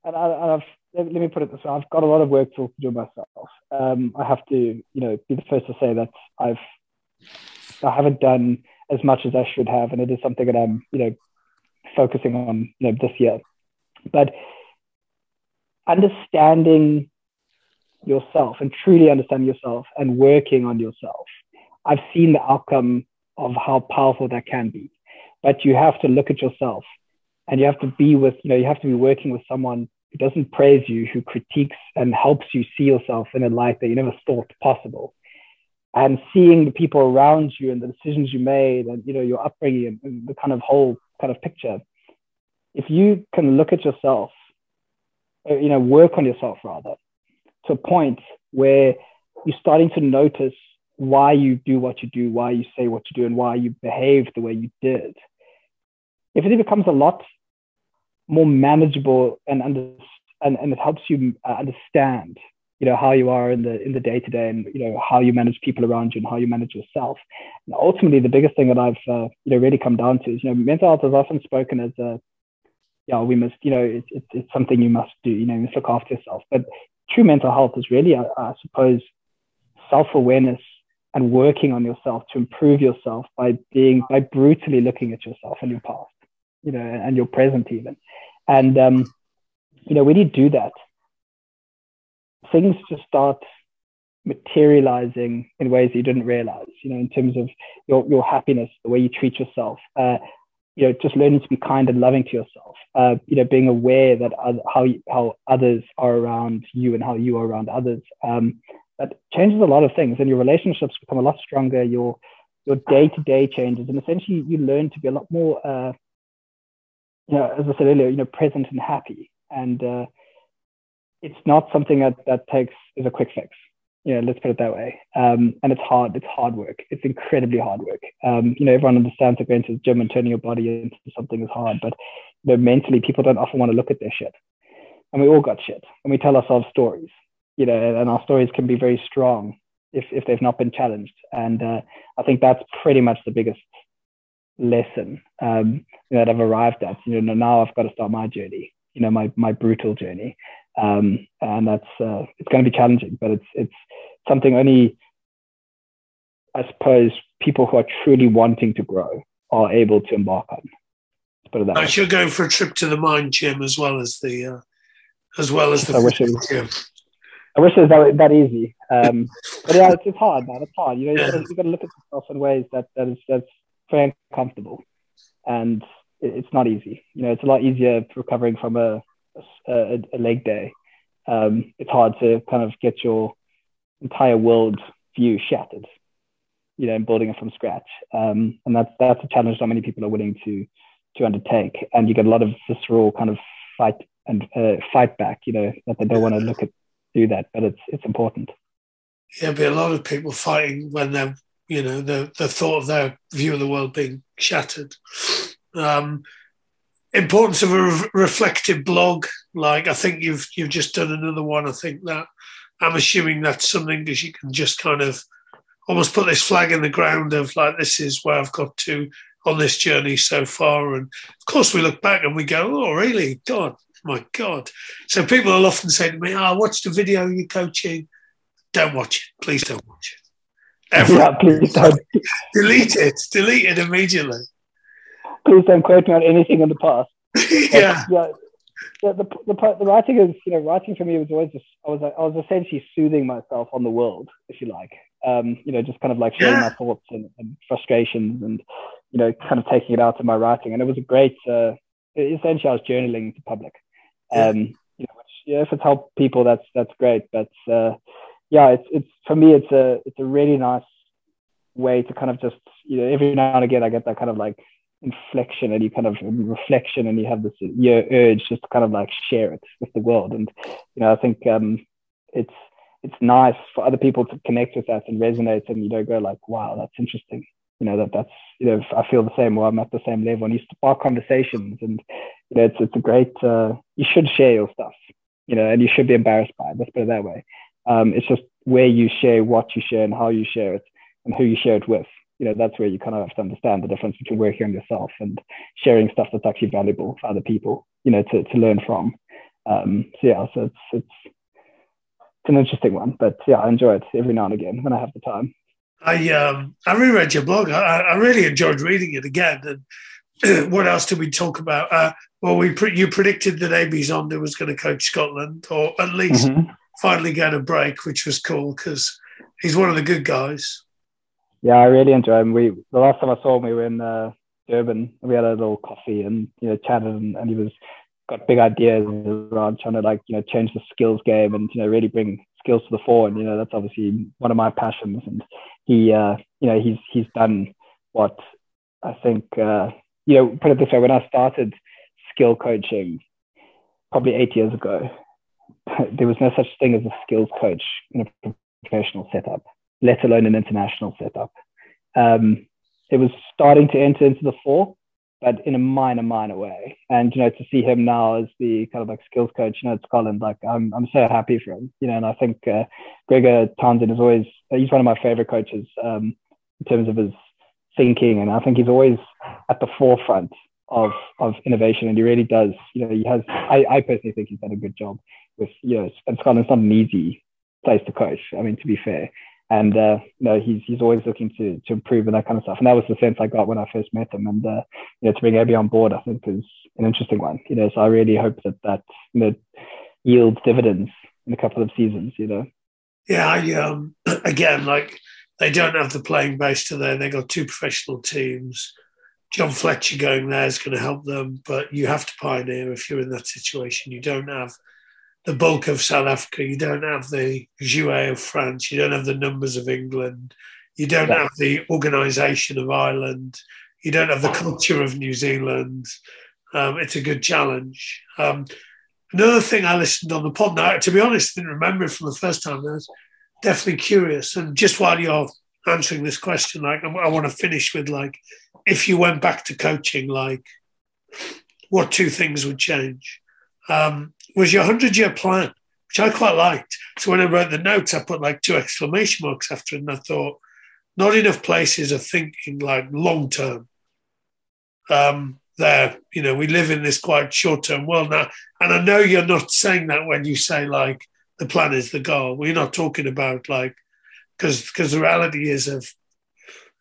and, I, have let, me put it this way: I've got a lot of work to do myself. Um, I have to, you know, be the first to say that I've I haven't done as much as I should have, and it is something that I'm, you know, focusing on, you know, this year. But understanding yourself and truly understanding yourself and working on yourself, I've seen the outcome of how powerful that can be. But you have to look at yourself, and you have to be with, you know, you have to be working with someone who doesn't praise you, who critiques and helps you see yourself in a light that you never thought possible. And seeing the people around you and the decisions you made and you know your upbringing and, the kind of whole kind of picture. If you can look at yourself, uh, you know, work on yourself rather, to a point where you're starting to notice why you do what you do, why you say what you do, and why you behave the way you did. If it becomes a lot more manageable and under, and, and it helps you uh, understand you know how you are in the in the day to day and you know how you manage people around you and how you manage yourself and ultimately the biggest thing that i've uh, you know really come down to is you know mental health is often spoken as a yeah we must you know it's it, it's something you must do you know you must look after yourself but true mental health is really I, I suppose self-awareness and working on yourself to improve yourself by being by brutally looking at yourself and your past you know, and your present even. And um, you know, when you do that, things just start materializing in ways you didn't realize. You know, in terms of your your happiness, the way you treat yourself. Uh, you know, just learning to be kind and loving to yourself. Uh, you know, being aware that other, how how others are around you and how you are around others. Um, that changes a lot of things, and your relationships become a lot stronger. Your your day to day changes, and essentially you learn to be a lot more uh, you know, as I said earlier, you know, present and happy. And uh, it's not something that, that takes is a quick fix. You know, let's put it that way. Um, and it's hard. It's hard work. It's incredibly hard work. Um, you know, everyone understands that going to the gym and turning your body into something is hard, but you know, mentally, people don't often want to look at their shit. And we all got shit, and we tell ourselves stories. You know, and our stories can be very strong if if they've not been challenged. And uh, I think that's pretty much the biggest lesson um, that I've arrived at. You know, now I've got to start my journey. You know, my my brutal journey, um, and that's uh, it's going to be challenging, but it's it's something only I suppose people who are truly wanting to grow are able to embark on. Put it that I should go for a trip to the mind gym as well as the uh, as well as the I wish it was, gym. I wish it was that, that easy. Um, but yeah, it's, it's hard, man. It's hard. You know, you've got, to, you've got to look at yourself in ways that that is that's very uncomfortable, and it's not easy. You know, it's a lot easier recovering from a a, a leg day. Um, it's hard to kind of get your entire world view shattered. You know, and building it from scratch, um, and that's that's a challenge not many people are willing to to undertake. And you get a lot of visceral kind of fight and uh, fight back. You know, that they don't want to look at do that, but it's it's important. Yeah, be a lot of people fighting when they're you know, the, the thought of their view of the world being shattered. Um, importance of a re- reflective blog, like I think you've you've just done another one. I think that I'm assuming that's something because you can just kind of almost put this flag in the ground of like this is where I've got to on this journey so far. And of course, we look back and we go, "Oh, really? God, my God!" So people will often say to me, ah, "Oh, I watched a video you're coaching. Don't watch it, please. Don't watch it." Every, Yeah, please don't, delete it. Delete it immediately. Please don't quote me on anything in the past. Yeah. yeah. The, the, the, the writing is, you know, writing for me was always just, I was, I was essentially soothing myself on the world, if you like. Um, you know, just kind of like sharing Yeah. my thoughts and, and frustrations and, you know, kind of taking it out in my writing. And it was a great, uh, essentially I was journaling to public. Yeah. Um, you know, which, yeah, if it's helped people, that's, that's great. But, uh, yeah, it's, it's, for me, it's a, it's a really nice way to kind of just, you know, every now and again, I get that kind of like inflection and you kind of reflection and you have this your urge just to kind of like share it with the world. And you know i think um it's it's nice for other people to connect with that and resonate and you know go like wow that's interesting. You know that that's you know i feel the same or i'm at the same level. And you spark conversations and you know it's it's a great uh you should share your stuff you know and you should be embarrassed by it let's put it that way. Um it's just where you share what you share and how you share it and who you share it with you know that's where you kind of have to understand the difference between working on yourself and sharing stuff that's actually valuable for other people you know to, to learn from um so yeah so it's it's it's an interesting one but yeah i enjoy it every now and again when i have the time I um I reread your blog. I, I really enjoyed reading it again. And what else did we talk about? Uh, well, we pre- you predicted that AB Zondagh was going to coach Scotland, or at least Mhm. finally get a break, which was cool because he's one of the good guys. Yeah i really enjoy him we the last time i saw him we were in uh, durban. We had a little coffee and you know chatted and, and he was got big ideas around trying to like you know change the skills game and you know really bring skills to the fore. And you know that's obviously one of my passions. And he uh you know he's he's done what i think uh you know put it this way when i started skill coaching probably eight years ago there was no such thing as a skills coach in a professional setup let alone an international setup um it was starting to enter into the fore but in a minor, minor way. And you know, to see him now as the kind of like skills coach, you know, at Scotland, like I'm, I'm so happy for him. You know, and I think uh, Gregor Townsend is always he's one of my favorite coaches um, in terms of his thinking, and I think he's always at the forefront of of innovation, and he really does. You know, he has. I, I personally think he's done a good job with you know, and Scotland's not an easy place to coach. I mean, to be fair. And uh, know he's he's always looking to to improve and that kind of stuff. And that was the sense I got when I first met him. And uh, you know, to bring AB on board, I think is an interesting one. You know, so I really hope that that you know yields dividends in a couple of seasons. You know. Yeah, I, um, again, like they don't have the playing base to there. They got two professional teams. John Fletcher going there is going to help them, but you have to pioneer if you're in that situation. You don't have the bulk of South Africa. You don't have the jouet of France. You don't have the numbers of England. You don't Yeah. have the organisation of Ireland. You don't have the culture of New Zealand. Um, it's a good challenge. Um, another thing I listened on the pod now, to be honest, I didn't remember it from the first time. I was definitely curious. And just while you're answering this question, like I, I want to finish with like, if you went back to coaching, like, what two things would change? Um, was your hundred year plan, which I quite liked. So when I wrote the notes, I put like two exclamation marks after it, and I thought, not enough places are thinking like long term. Um, there, you know, we live in this quite short term world now, and I know you're not saying that when you say like the plan is the goal. We're not talking about like because because the reality is of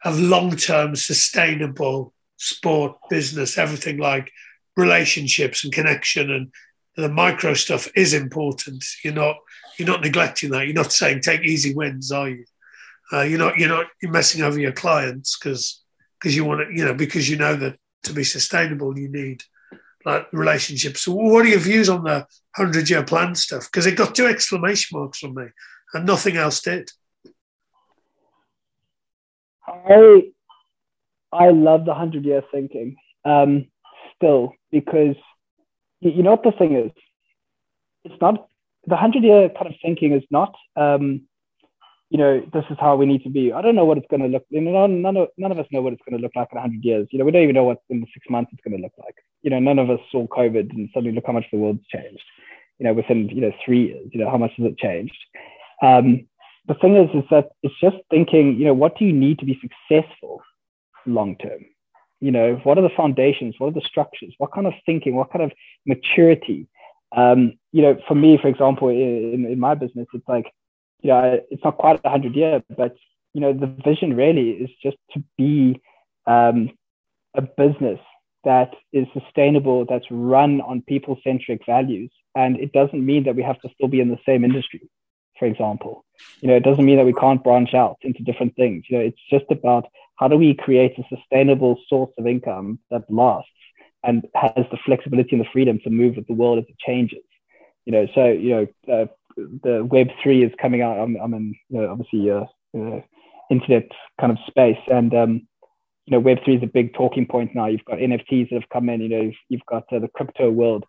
of long term sustainable sport business, everything like relationships and connection and the micro stuff is important. You're not you're not neglecting that. You're not saying take easy wins, are you? Uh, you're not you're not you're messing over your clients because because you want to you know because you know that to be sustainable you need like relationships. So what are your views on the hundred year plan stuff? Because it got two exclamation marks from me and nothing else did. I I love the hundred year thinking um, still because you, know what the thing is. It's not the hundred year kind of thinking is not. Um, you know, this is how we need to be. I don't know what it's going to look. You know, none of none of us know what it's going to look like in hundred years. You know, we don't even know what in six months it's going to look like. You know, none of us saw COVID and suddenly look how much the world's changed. You know, within you know three years. You know, how much has it changed? Um, the thing is, is that it's just thinking. You know, what do you need to be successful long term? You know, what are the foundations? What are the structures? What kind of thinking? What kind of maturity? Um, you know, for me, for example, in, in my business, it's like, you know, it's not quite a hundred year, but you know, the vision really is just to be um, a business that is sustainable, that's run on people centric values. And it doesn't mean that we have to still be in the same industry, for example. You know, it doesn't mean that we can't branch out into different things. You know, it's just about how do we create a sustainable source of income that lasts and has the flexibility and the freedom to move with the world as it changes. You know, so you know, uh, the Web three is coming out. I'm, I'm in you know, obviously uh, uh, internet kind of space, and um, you know, Web three is a big talking point now. You've got NFTs that have come in. You know, you've, you've got uh, the crypto world.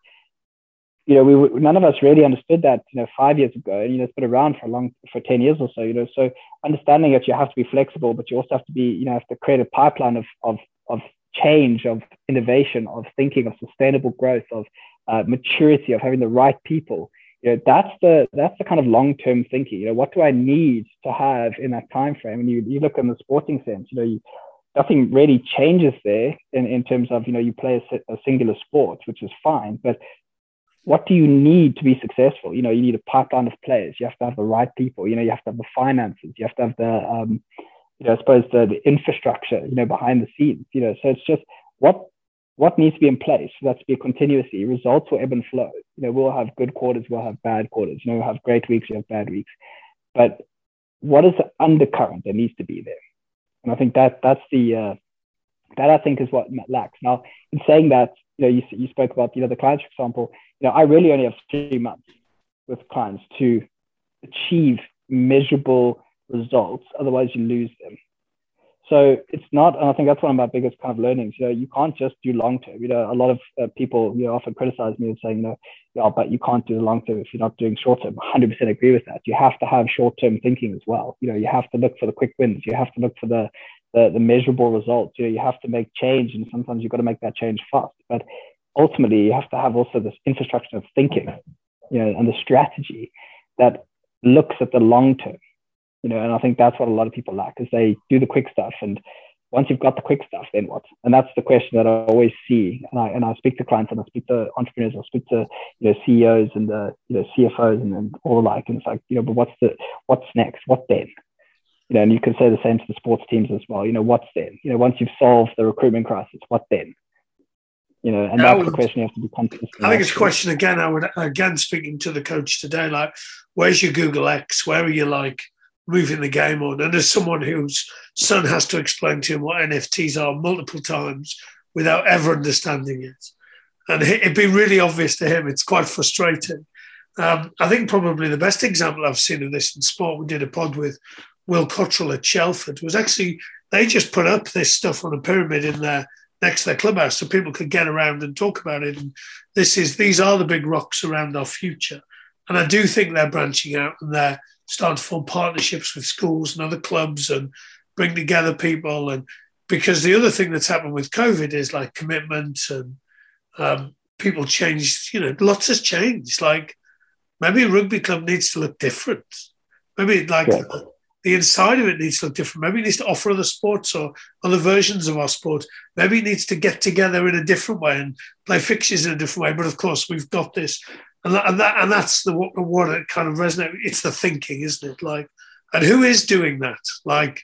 You know, we none of us really understood that. You know, five years ago, and you know, it's been around for long for ten years or so. You know, so understanding that you have to be flexible, but you also have to be, you know, have to create a pipeline of of of change, of innovation, of thinking, of sustainable growth, of uh, maturity, of having the right people. You know, that's the that's the kind of long term thinking. You know, what do I need to have in that time frame? And you you look in the sporting sense. You know, you, nothing really changes there in, in terms of you know you play a, a singular sport, which is fine, but what do you need to be successful? You know, you need a pipeline of players. You have to have the right people. You know, you have to have the finances. You have to have the um, you know, I suppose the, the infrastructure, you know, behind the scenes, you know, so it's just what what needs to be in place for that to be a continuously. Results will ebb and flow. You know, we'll have good quarters, we'll have bad quarters. You know, we'll have great weeks, we have bad weeks. But what is the undercurrent that needs to be there? And I think that that's the uh, that I think is what lacks. Now, in saying that, you know, you, you spoke about you know the clients, for example. You know, I really only have three months with clients to achieve measurable results. Otherwise, you lose them. So it's not, and I think that's one of my biggest kind of learnings. You know, you can't just do long term. You know, a lot of uh, people, you know, often criticize me and saying, you know, yeah, but you can't do the long term if you're not doing short term. 100% agree with that. You have to have short term thinking as well. You know, you have to look for the quick wins. You have to look for the, the, the measurable results. You know, you have to make change, and sometimes you've got to make that change fast. But ultimately, you have to have also this infrastructure of thinking, you know, and the strategy that looks at the long term you know, and I think that's what a lot of people lack is they do the quick stuff. And once you've got the quick stuff, then what? And that's the question that I always see. And I, and I speak to clients and I speak to entrepreneurs, I speak to, you know, CEOs and the, you know, CFOs and, and all like, and it's like, you know, but what's the, what's next? What then? You know, and you can say the same to the sports teams as well. You know, what's then? You know, once you've solved the recruitment crisis, what then? You know, and that's would, the question you have to be conscious. I think it's a question again. I would again speaking to the coach today, like, where's your Google X? Where are you like? moving the game on. And as someone whose son has to explain to him what NFTs are multiple times without ever understanding it, and it'd be really obvious to him, it's quite frustrating. Um, I think probably the best example I've seen of this in sport, we did a pod with Will Cottrell at Chelford, was actually they just put up this stuff on a pyramid in their next to their clubhouse so people could get around and talk about it. And this is these are the big rocks around our future. And I do think they're branching out and they're starting to form partnerships with schools and other clubs and bring together people. And because the other thing that's happened with COVID is like commitment and um, people change, you know, lots has changed. Like maybe a rugby club needs to look different. Maybe like yeah. The inside of it needs to look different. Maybe it needs to offer other sports or other versions of our sport. Maybe it needs to get together in a different way and play fixtures in a different way. But of course, we've got this and that, and, that, and that's the what, what it kind of resonates. It's the thinking, isn't it? Like, and who is doing that? Like,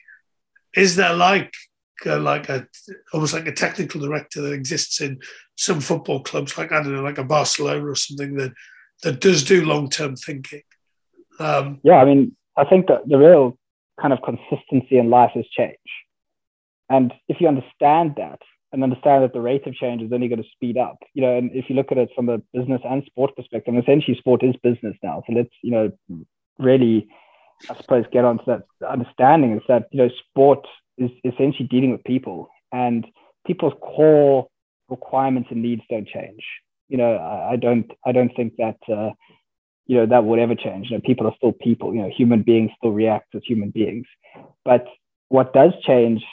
is there like uh, like a almost like a technical director that exists in some football clubs, like I don't know, like a Barcelona or something that that does do long term thinking? Um, yeah, I mean, I think that the real kind of consistency in life is change, and if you understand that, and understand that the rate of change is only going to speed up. You know, and if you look at it from a business and sport perspective, and essentially sport is business now. So let's, you know, really, I suppose, get onto that understanding is that, you know, sport is essentially dealing with people and people's core requirements and needs don't change. You know, I, I don't, I don't think that, uh, you know, that would ever change. You know, people are still people, you know, human beings still react as human beings. But what does change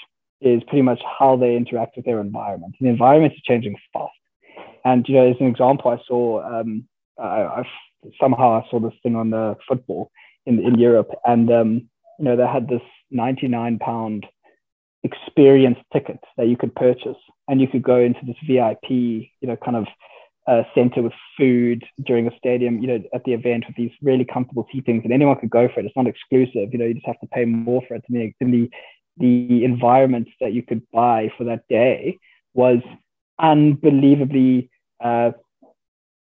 is pretty much how they interact with their environment. And the environment is changing fast. And you know, as an example, I saw um, I, I somehow I saw this thing on the football in in Europe, and um, you know they had this ninety nine pound experience ticket that you could purchase, and you could go into this VIP, you know, kind of uh, center with food during a stadium, you know, at the event with these really comfortable seatings, and anyone could go for it. It's not exclusive, you know, you just have to pay more for it. And the, the environment that you could buy for that day was unbelievably, uh,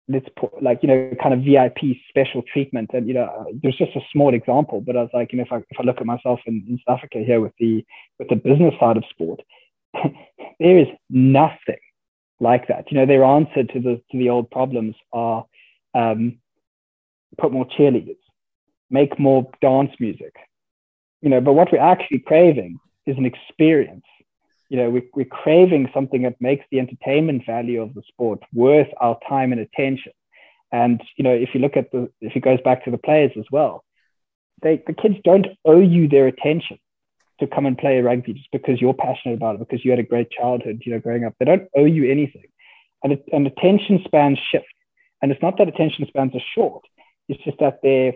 let's put like, you know, kind of VIP special treatment. And, you know, there's just a small example, but I was like, you know, if I, if I look at myself in, in South Africa here with the, with the business side of sport, there is nothing like that. You know, their answer to the to the old problems are um, put more cheerleaders, make more dance music. You know, but what we're actually craving is an experience. You know, we, we're craving something that makes the entertainment value of the sport worth our time and attention. And you know, if you look at the, if it goes back to the players as well, they the kids don't owe you their attention to come and play rugby just because you're passionate about it, because you had a great childhood, you know, growing up. They don't owe you anything. And, it, and attention spans shift. And it's not that attention spans are short, it's just that their,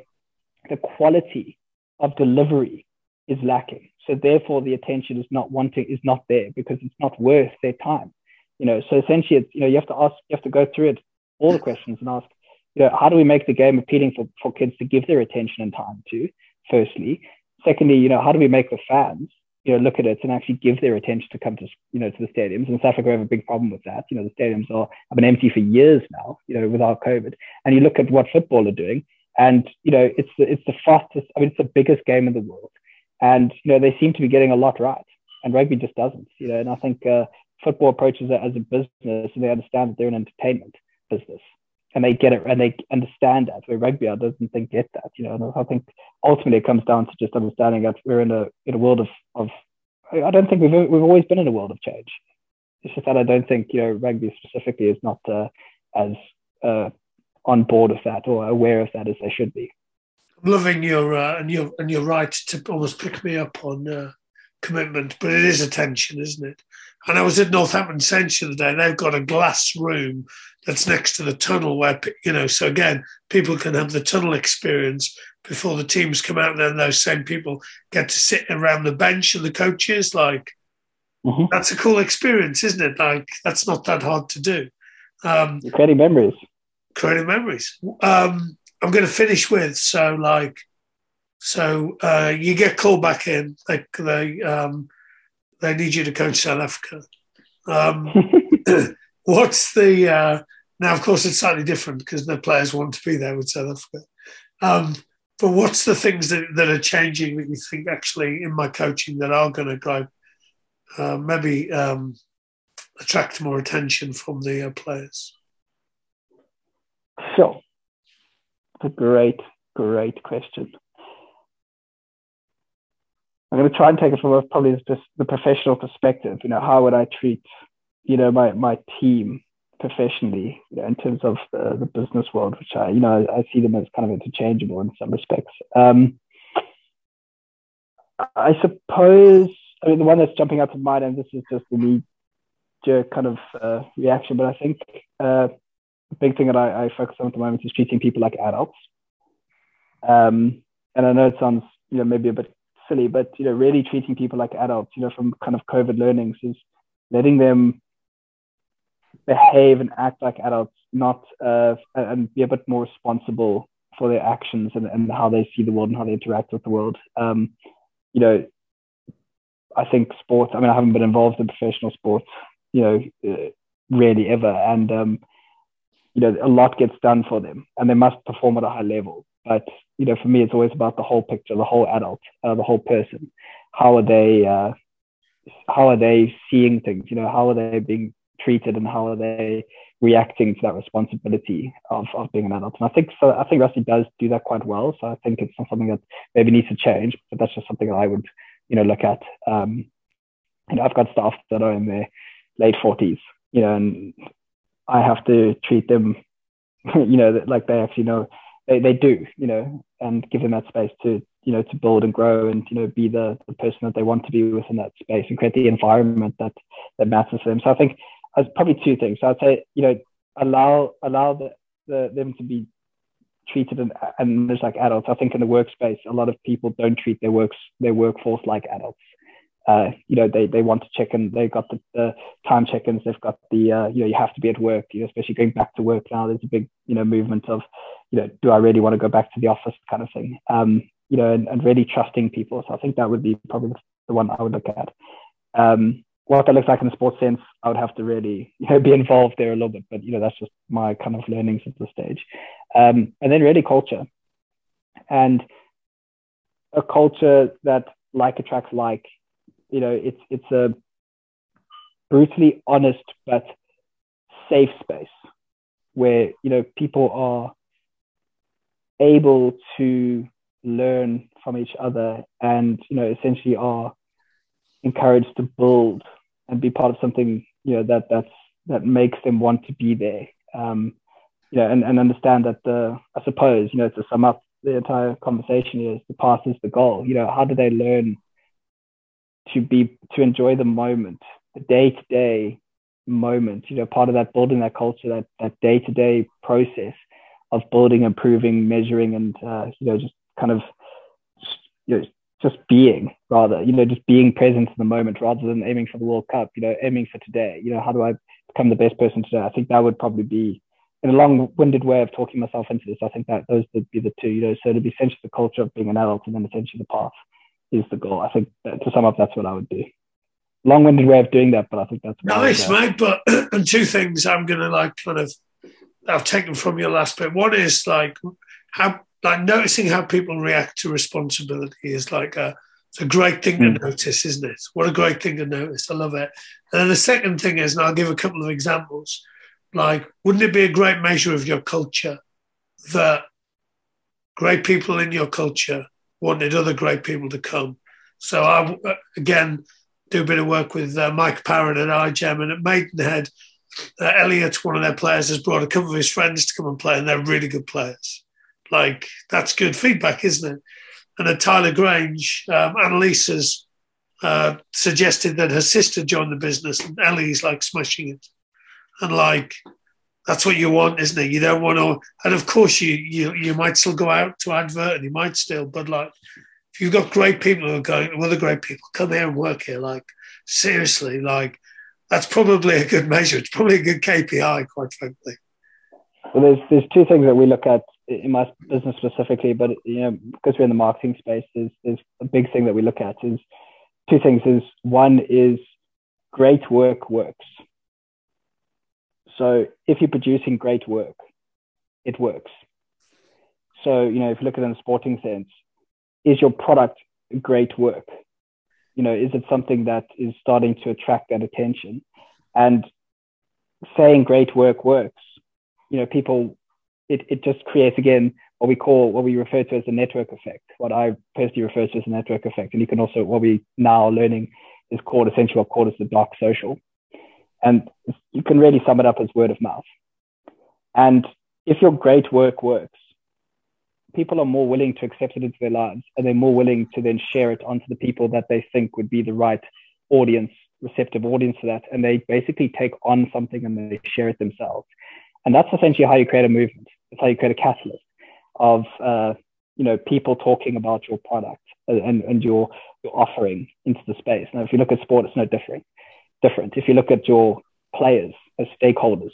the quality of delivery is lacking. So therefore the attention is not wanting, is not there because it's not worth their time. You know, so essentially it's, you know, you have to ask, you have to go through it, all the questions and ask, you know, how do we make the game appealing for, for kids to give their attention and time to, firstly? Secondly, you know, how do we make the fans, you know, look at it and actually give their attention to come to, you know, to the stadiums? And South Africa have a big problem with that. You know, the stadiums are have been empty for years now, you know, without COVID. And you look at what football are doing, and you know, it's it's the fastest. I mean, it's the biggest game in the world, and you know, they seem to be getting a lot right, and rugby just doesn't. You know, and I think uh, football approaches it as a business, and they understand that they're an entertainment business and they get it and they understand that. Where rugby doesn't think get that, you know. And I think ultimately it comes down to just understanding that we're in a in a world of of. I don't think we've we've always been in a world of change. It's just that I don't think you know rugby specifically is not uh, as uh, on board with that or aware of that as they should be. I'm loving your uh, and your and your right to almost pick me up on uh, commitment, but it is attention, isn't it? And I was at Northampton Saints the other day. They've got a glass room that's next to the tunnel where, you know, so again, people can have the tunnel experience before the teams come out. And then those same people get to sit around the bench and the coaches. Like, mm-hmm. that's a cool experience, isn't it? Like, that's not that hard to do. Um, creating memories. Creating memories. Um, I'm going to finish with so, like, so uh, you get called back in. They, they um, they need you to coach South Africa. Um, what's the uh, now? Of course, it's slightly different because the players want to be there with South Africa. Um, but what's the things that, that are changing that you think actually in my coaching that are going to like uh, maybe um, attract more attention from the uh, players? So, it's a great, great question. I'm going to try and take it from a, probably just the professional perspective. You know, how would I treat, you know, my my team professionally you know, in terms of the, the, business world, which I, you know, I see them as kind of interchangeable in some respects. Um, I suppose, I mean, the one that's jumping out to mind, and this is just the knee jerk kind of uh, reaction, but I think uh, the big thing that I, I, focus on at the moment is treating people like adults. Um, and I know it sounds, you know, maybe a bit silly, but you know, really treating people like adults, you know, from kind of COVID learnings is letting them behave and act like adults, not uh, and be a bit more responsible for their actions and, and how they see the world and how they interact with the world. Um, you know, I think sports. I mean, I haven't been involved in professional sports, you know, uh, really ever, and um, you know, a lot gets done for them, and they must perform at a high level. But you know, for me, it's always about the whole picture, the whole adult, uh, the whole person. How are they? Uh, how are they seeing things? You know, how are they being treated, and how are they reacting to that responsibility of, of being an adult? And I think so. I think Rassie does do that quite well. So I think it's not something that maybe needs to change, but that's just something that I would, you know, look at. Um, you know, I've got staff that are in their late forties, you know, and I have to treat them, you know, like they actually know they, they do, you know, and give them that space to, you know, to build and grow and, you know, be the, the person that they want to be within that space and create the environment that, that matters to them. So I think there's probably two things. So I'd say, you know, allow, allow the, the, them to be treated and, and there's like adults. I think in the workspace, a lot of people don't treat their works, their workforce like adults. Uh, you know, they, they want to check in. They've got the, the time check-ins. They've got the, uh, you know, you have to be at work, you know, especially going back to work now. There's a big, you know, movement of, you know, do I really want to go back to the office kind of thing? Um, you know, and, and really trusting people. So I think that would be probably the one I would look at. Um, what that looks like in the sports sense, I would have to really you know, be involved there a little bit, but you know that's just my kind of learnings at this stage. Um, and then really culture, and a culture that like attracts like you know, it's it's a brutally honest but safe space where you know people are able to learn from each other and you know essentially are encouraged to build and be part of something you know that that's that makes them want to be there. Um you know and, and understand that the i suppose you know to sum up the entire conversation is the path is the goal. You know how do they learn to be to enjoy the moment, the day to day moment. You know, part of that building that culture, that that day to day process of building, improving, measuring, and uh, you know, just kind of you know, just being rather, you know, just being present in the moment rather than aiming for the World Cup. You know, aiming for today. You know, how do I become the best person today? I think that would probably be in a long-winded way of talking myself into this. I think that those would be the two. You know, so to be essentially the culture of being an adult, and then essentially the path is the goal. I think to sum up, that's what I would do. Long-winded way of doing that, but I think that's nice, mate. But and two things I'm gonna like kind of I've taken from your last bit. One is like how like noticing how people react to responsibility is like a it's a great thing mm. to hmm. notice, isn't it? What a great thing to notice. I love it. And then the second thing is, and I'll give a couple of examples. Like, wouldn't it be a great measure of your culture that great people in your culture wanted other great people to come. So I again do a bit of work with uh, Mike Parrott at iGEM and at Maidenhead. Uh, Elliot, one of their players, has brought a couple of his friends to come and play, and they're really good players. Like that's good feedback, isn't it? And at Tyler Grange, um, uh, suggested that her sister join the business, and Ellie's like smashing it. And like that's what you want, isn't it? You don't want to, and of course you you you might still go out to advert, and you might still, but like if you've got great people who are going, other great people, come here and work here. Like seriously, like that's probably a good measure. It's probably a good KPI, quite frankly. Well, there's there's two things that we look at in my business specifically, but you know because we're in the marketing space, there's there's a big thing that we look at is two things. Is one is great work works so if you're producing great work, it works. So, you know, if you look at it in a sporting sense, is your product great work? You know, is it something that is starting to attract that attention? And saying great work works, you know, people, it, it just creates again what we call, what we refer to as the network effect, what I personally refer to as the network effect. And you can also, what we now are learning is called essentially what called as the dark social. And you can really sum it up as word of mouth. And if your great work works, people are more willing to accept it into their lives and they're more willing to then share it onto the people that they think would be the right audience, receptive audience for that. And they basically take on something and they share it themselves. And that's essentially how you create a movement. It's how you create a catalyst of, uh, you know, people talking about your product and, and your, your offering into the space. Now, if you look at sport, it's no different different. If you look at your players as stakeholders,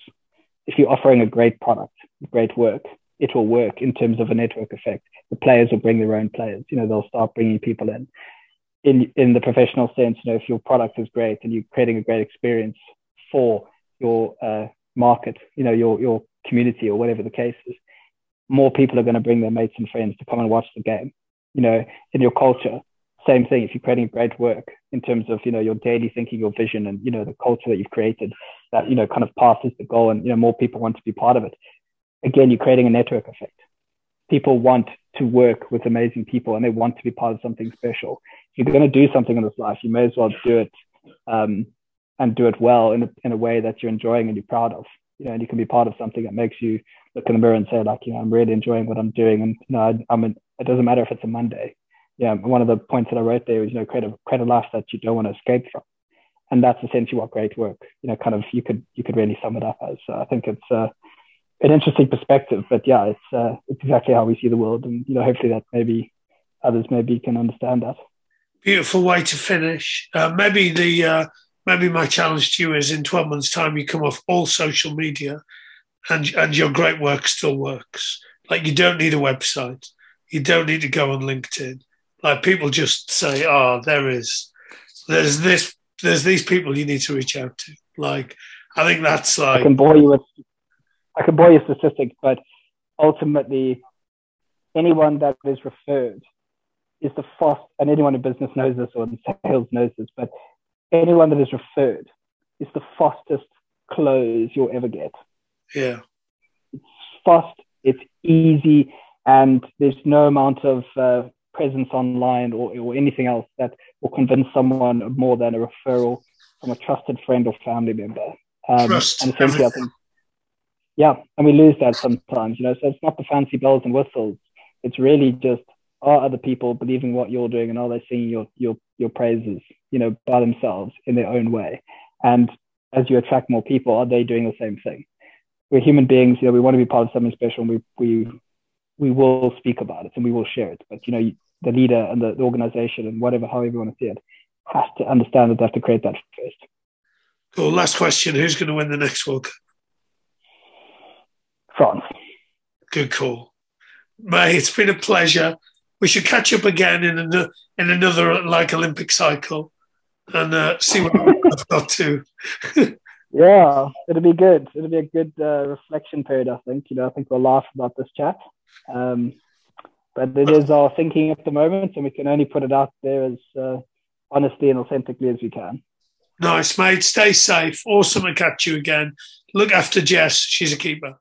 if you're offering a great product, great work, it will work in terms of a network effect. The players will bring their own players. You know, they'll start bringing people in. In in the professional sense, you know, if your product is great and you're creating a great experience for your uh, market, you know, your your community or whatever the case is, more people are going to bring their mates and friends to come and watch the game. You know, in your culture, same thing if you're creating great work in terms of you know your daily thinking your vision and you know the culture that you've created that you know kind of passes the goal and you know more people want to be part of it. Again you're creating a network effect. People want to work with amazing people and they want to be part of something special. If you're going to do something in this life you may as well do it um, and do it well in a, in a way that you're enjoying and you're proud of. You know and you can be part of something that makes you look in the mirror and say like you know i'm really enjoying what i'm doing and you know I, i'm an, it doesn't matter if it's a monday yeah, one of the points that I wrote there was, you know, create a, create a life that you don't want to escape from. And that's essentially what great work, you know, kind of you could you could really sum it up as. So I think it's uh, an interesting perspective, but yeah, it's uh, it's exactly how we see the world, and you know, hopefully that maybe others maybe can understand that. Beautiful way to finish. Uh, maybe the uh, maybe my challenge to you is in 12 months' time you come off all social media and and your great work still works. Like you don't need a website. You don't need to go on LinkedIn. Like people just say, oh, there is there's this there's these people you need to reach out to. Like I think that's like I can bore you with I can bore you with statistics, but ultimately anyone that is referred is the fast and anyone in business knows this or in sales knows this, but anyone that is referred is the fastest close you'll ever get. Yeah. It's fast, it's easy, and there's no amount of uh, presence online or, or anything else that will convince someone more than a referral from a trusted friend or family member. Um, Trust. And essentially, I think, yeah, and we lose that sometimes, you know. So it's not the fancy bells and whistles. It's really just are other people believing what you're doing and are they singing your your your praises, you know, by themselves in their own way? And as you attract more people, are they doing the same thing? We're human beings, you know, we want to be part of something special and we we we will speak about it and we will share it. But you know, the leader and the, the organization and whatever, however you want to see it, has to understand that they have to create that first. Cool. Last question: Who's going to win the next World Cup? France. Good call, May. It's been a pleasure. We should catch up again in another in another like Olympic cycle and uh, see what I've got to. yeah, it'll be good. It'll be a good uh, reflection period. I think. You know, I think we'll laugh about this chat. Um, but it is our thinking at the moment, and we can only put it out there as uh, honestly and authentically as we can. Nice, mate. Stay safe. Awesome to catch you again. Look after Jess. She's a keeper.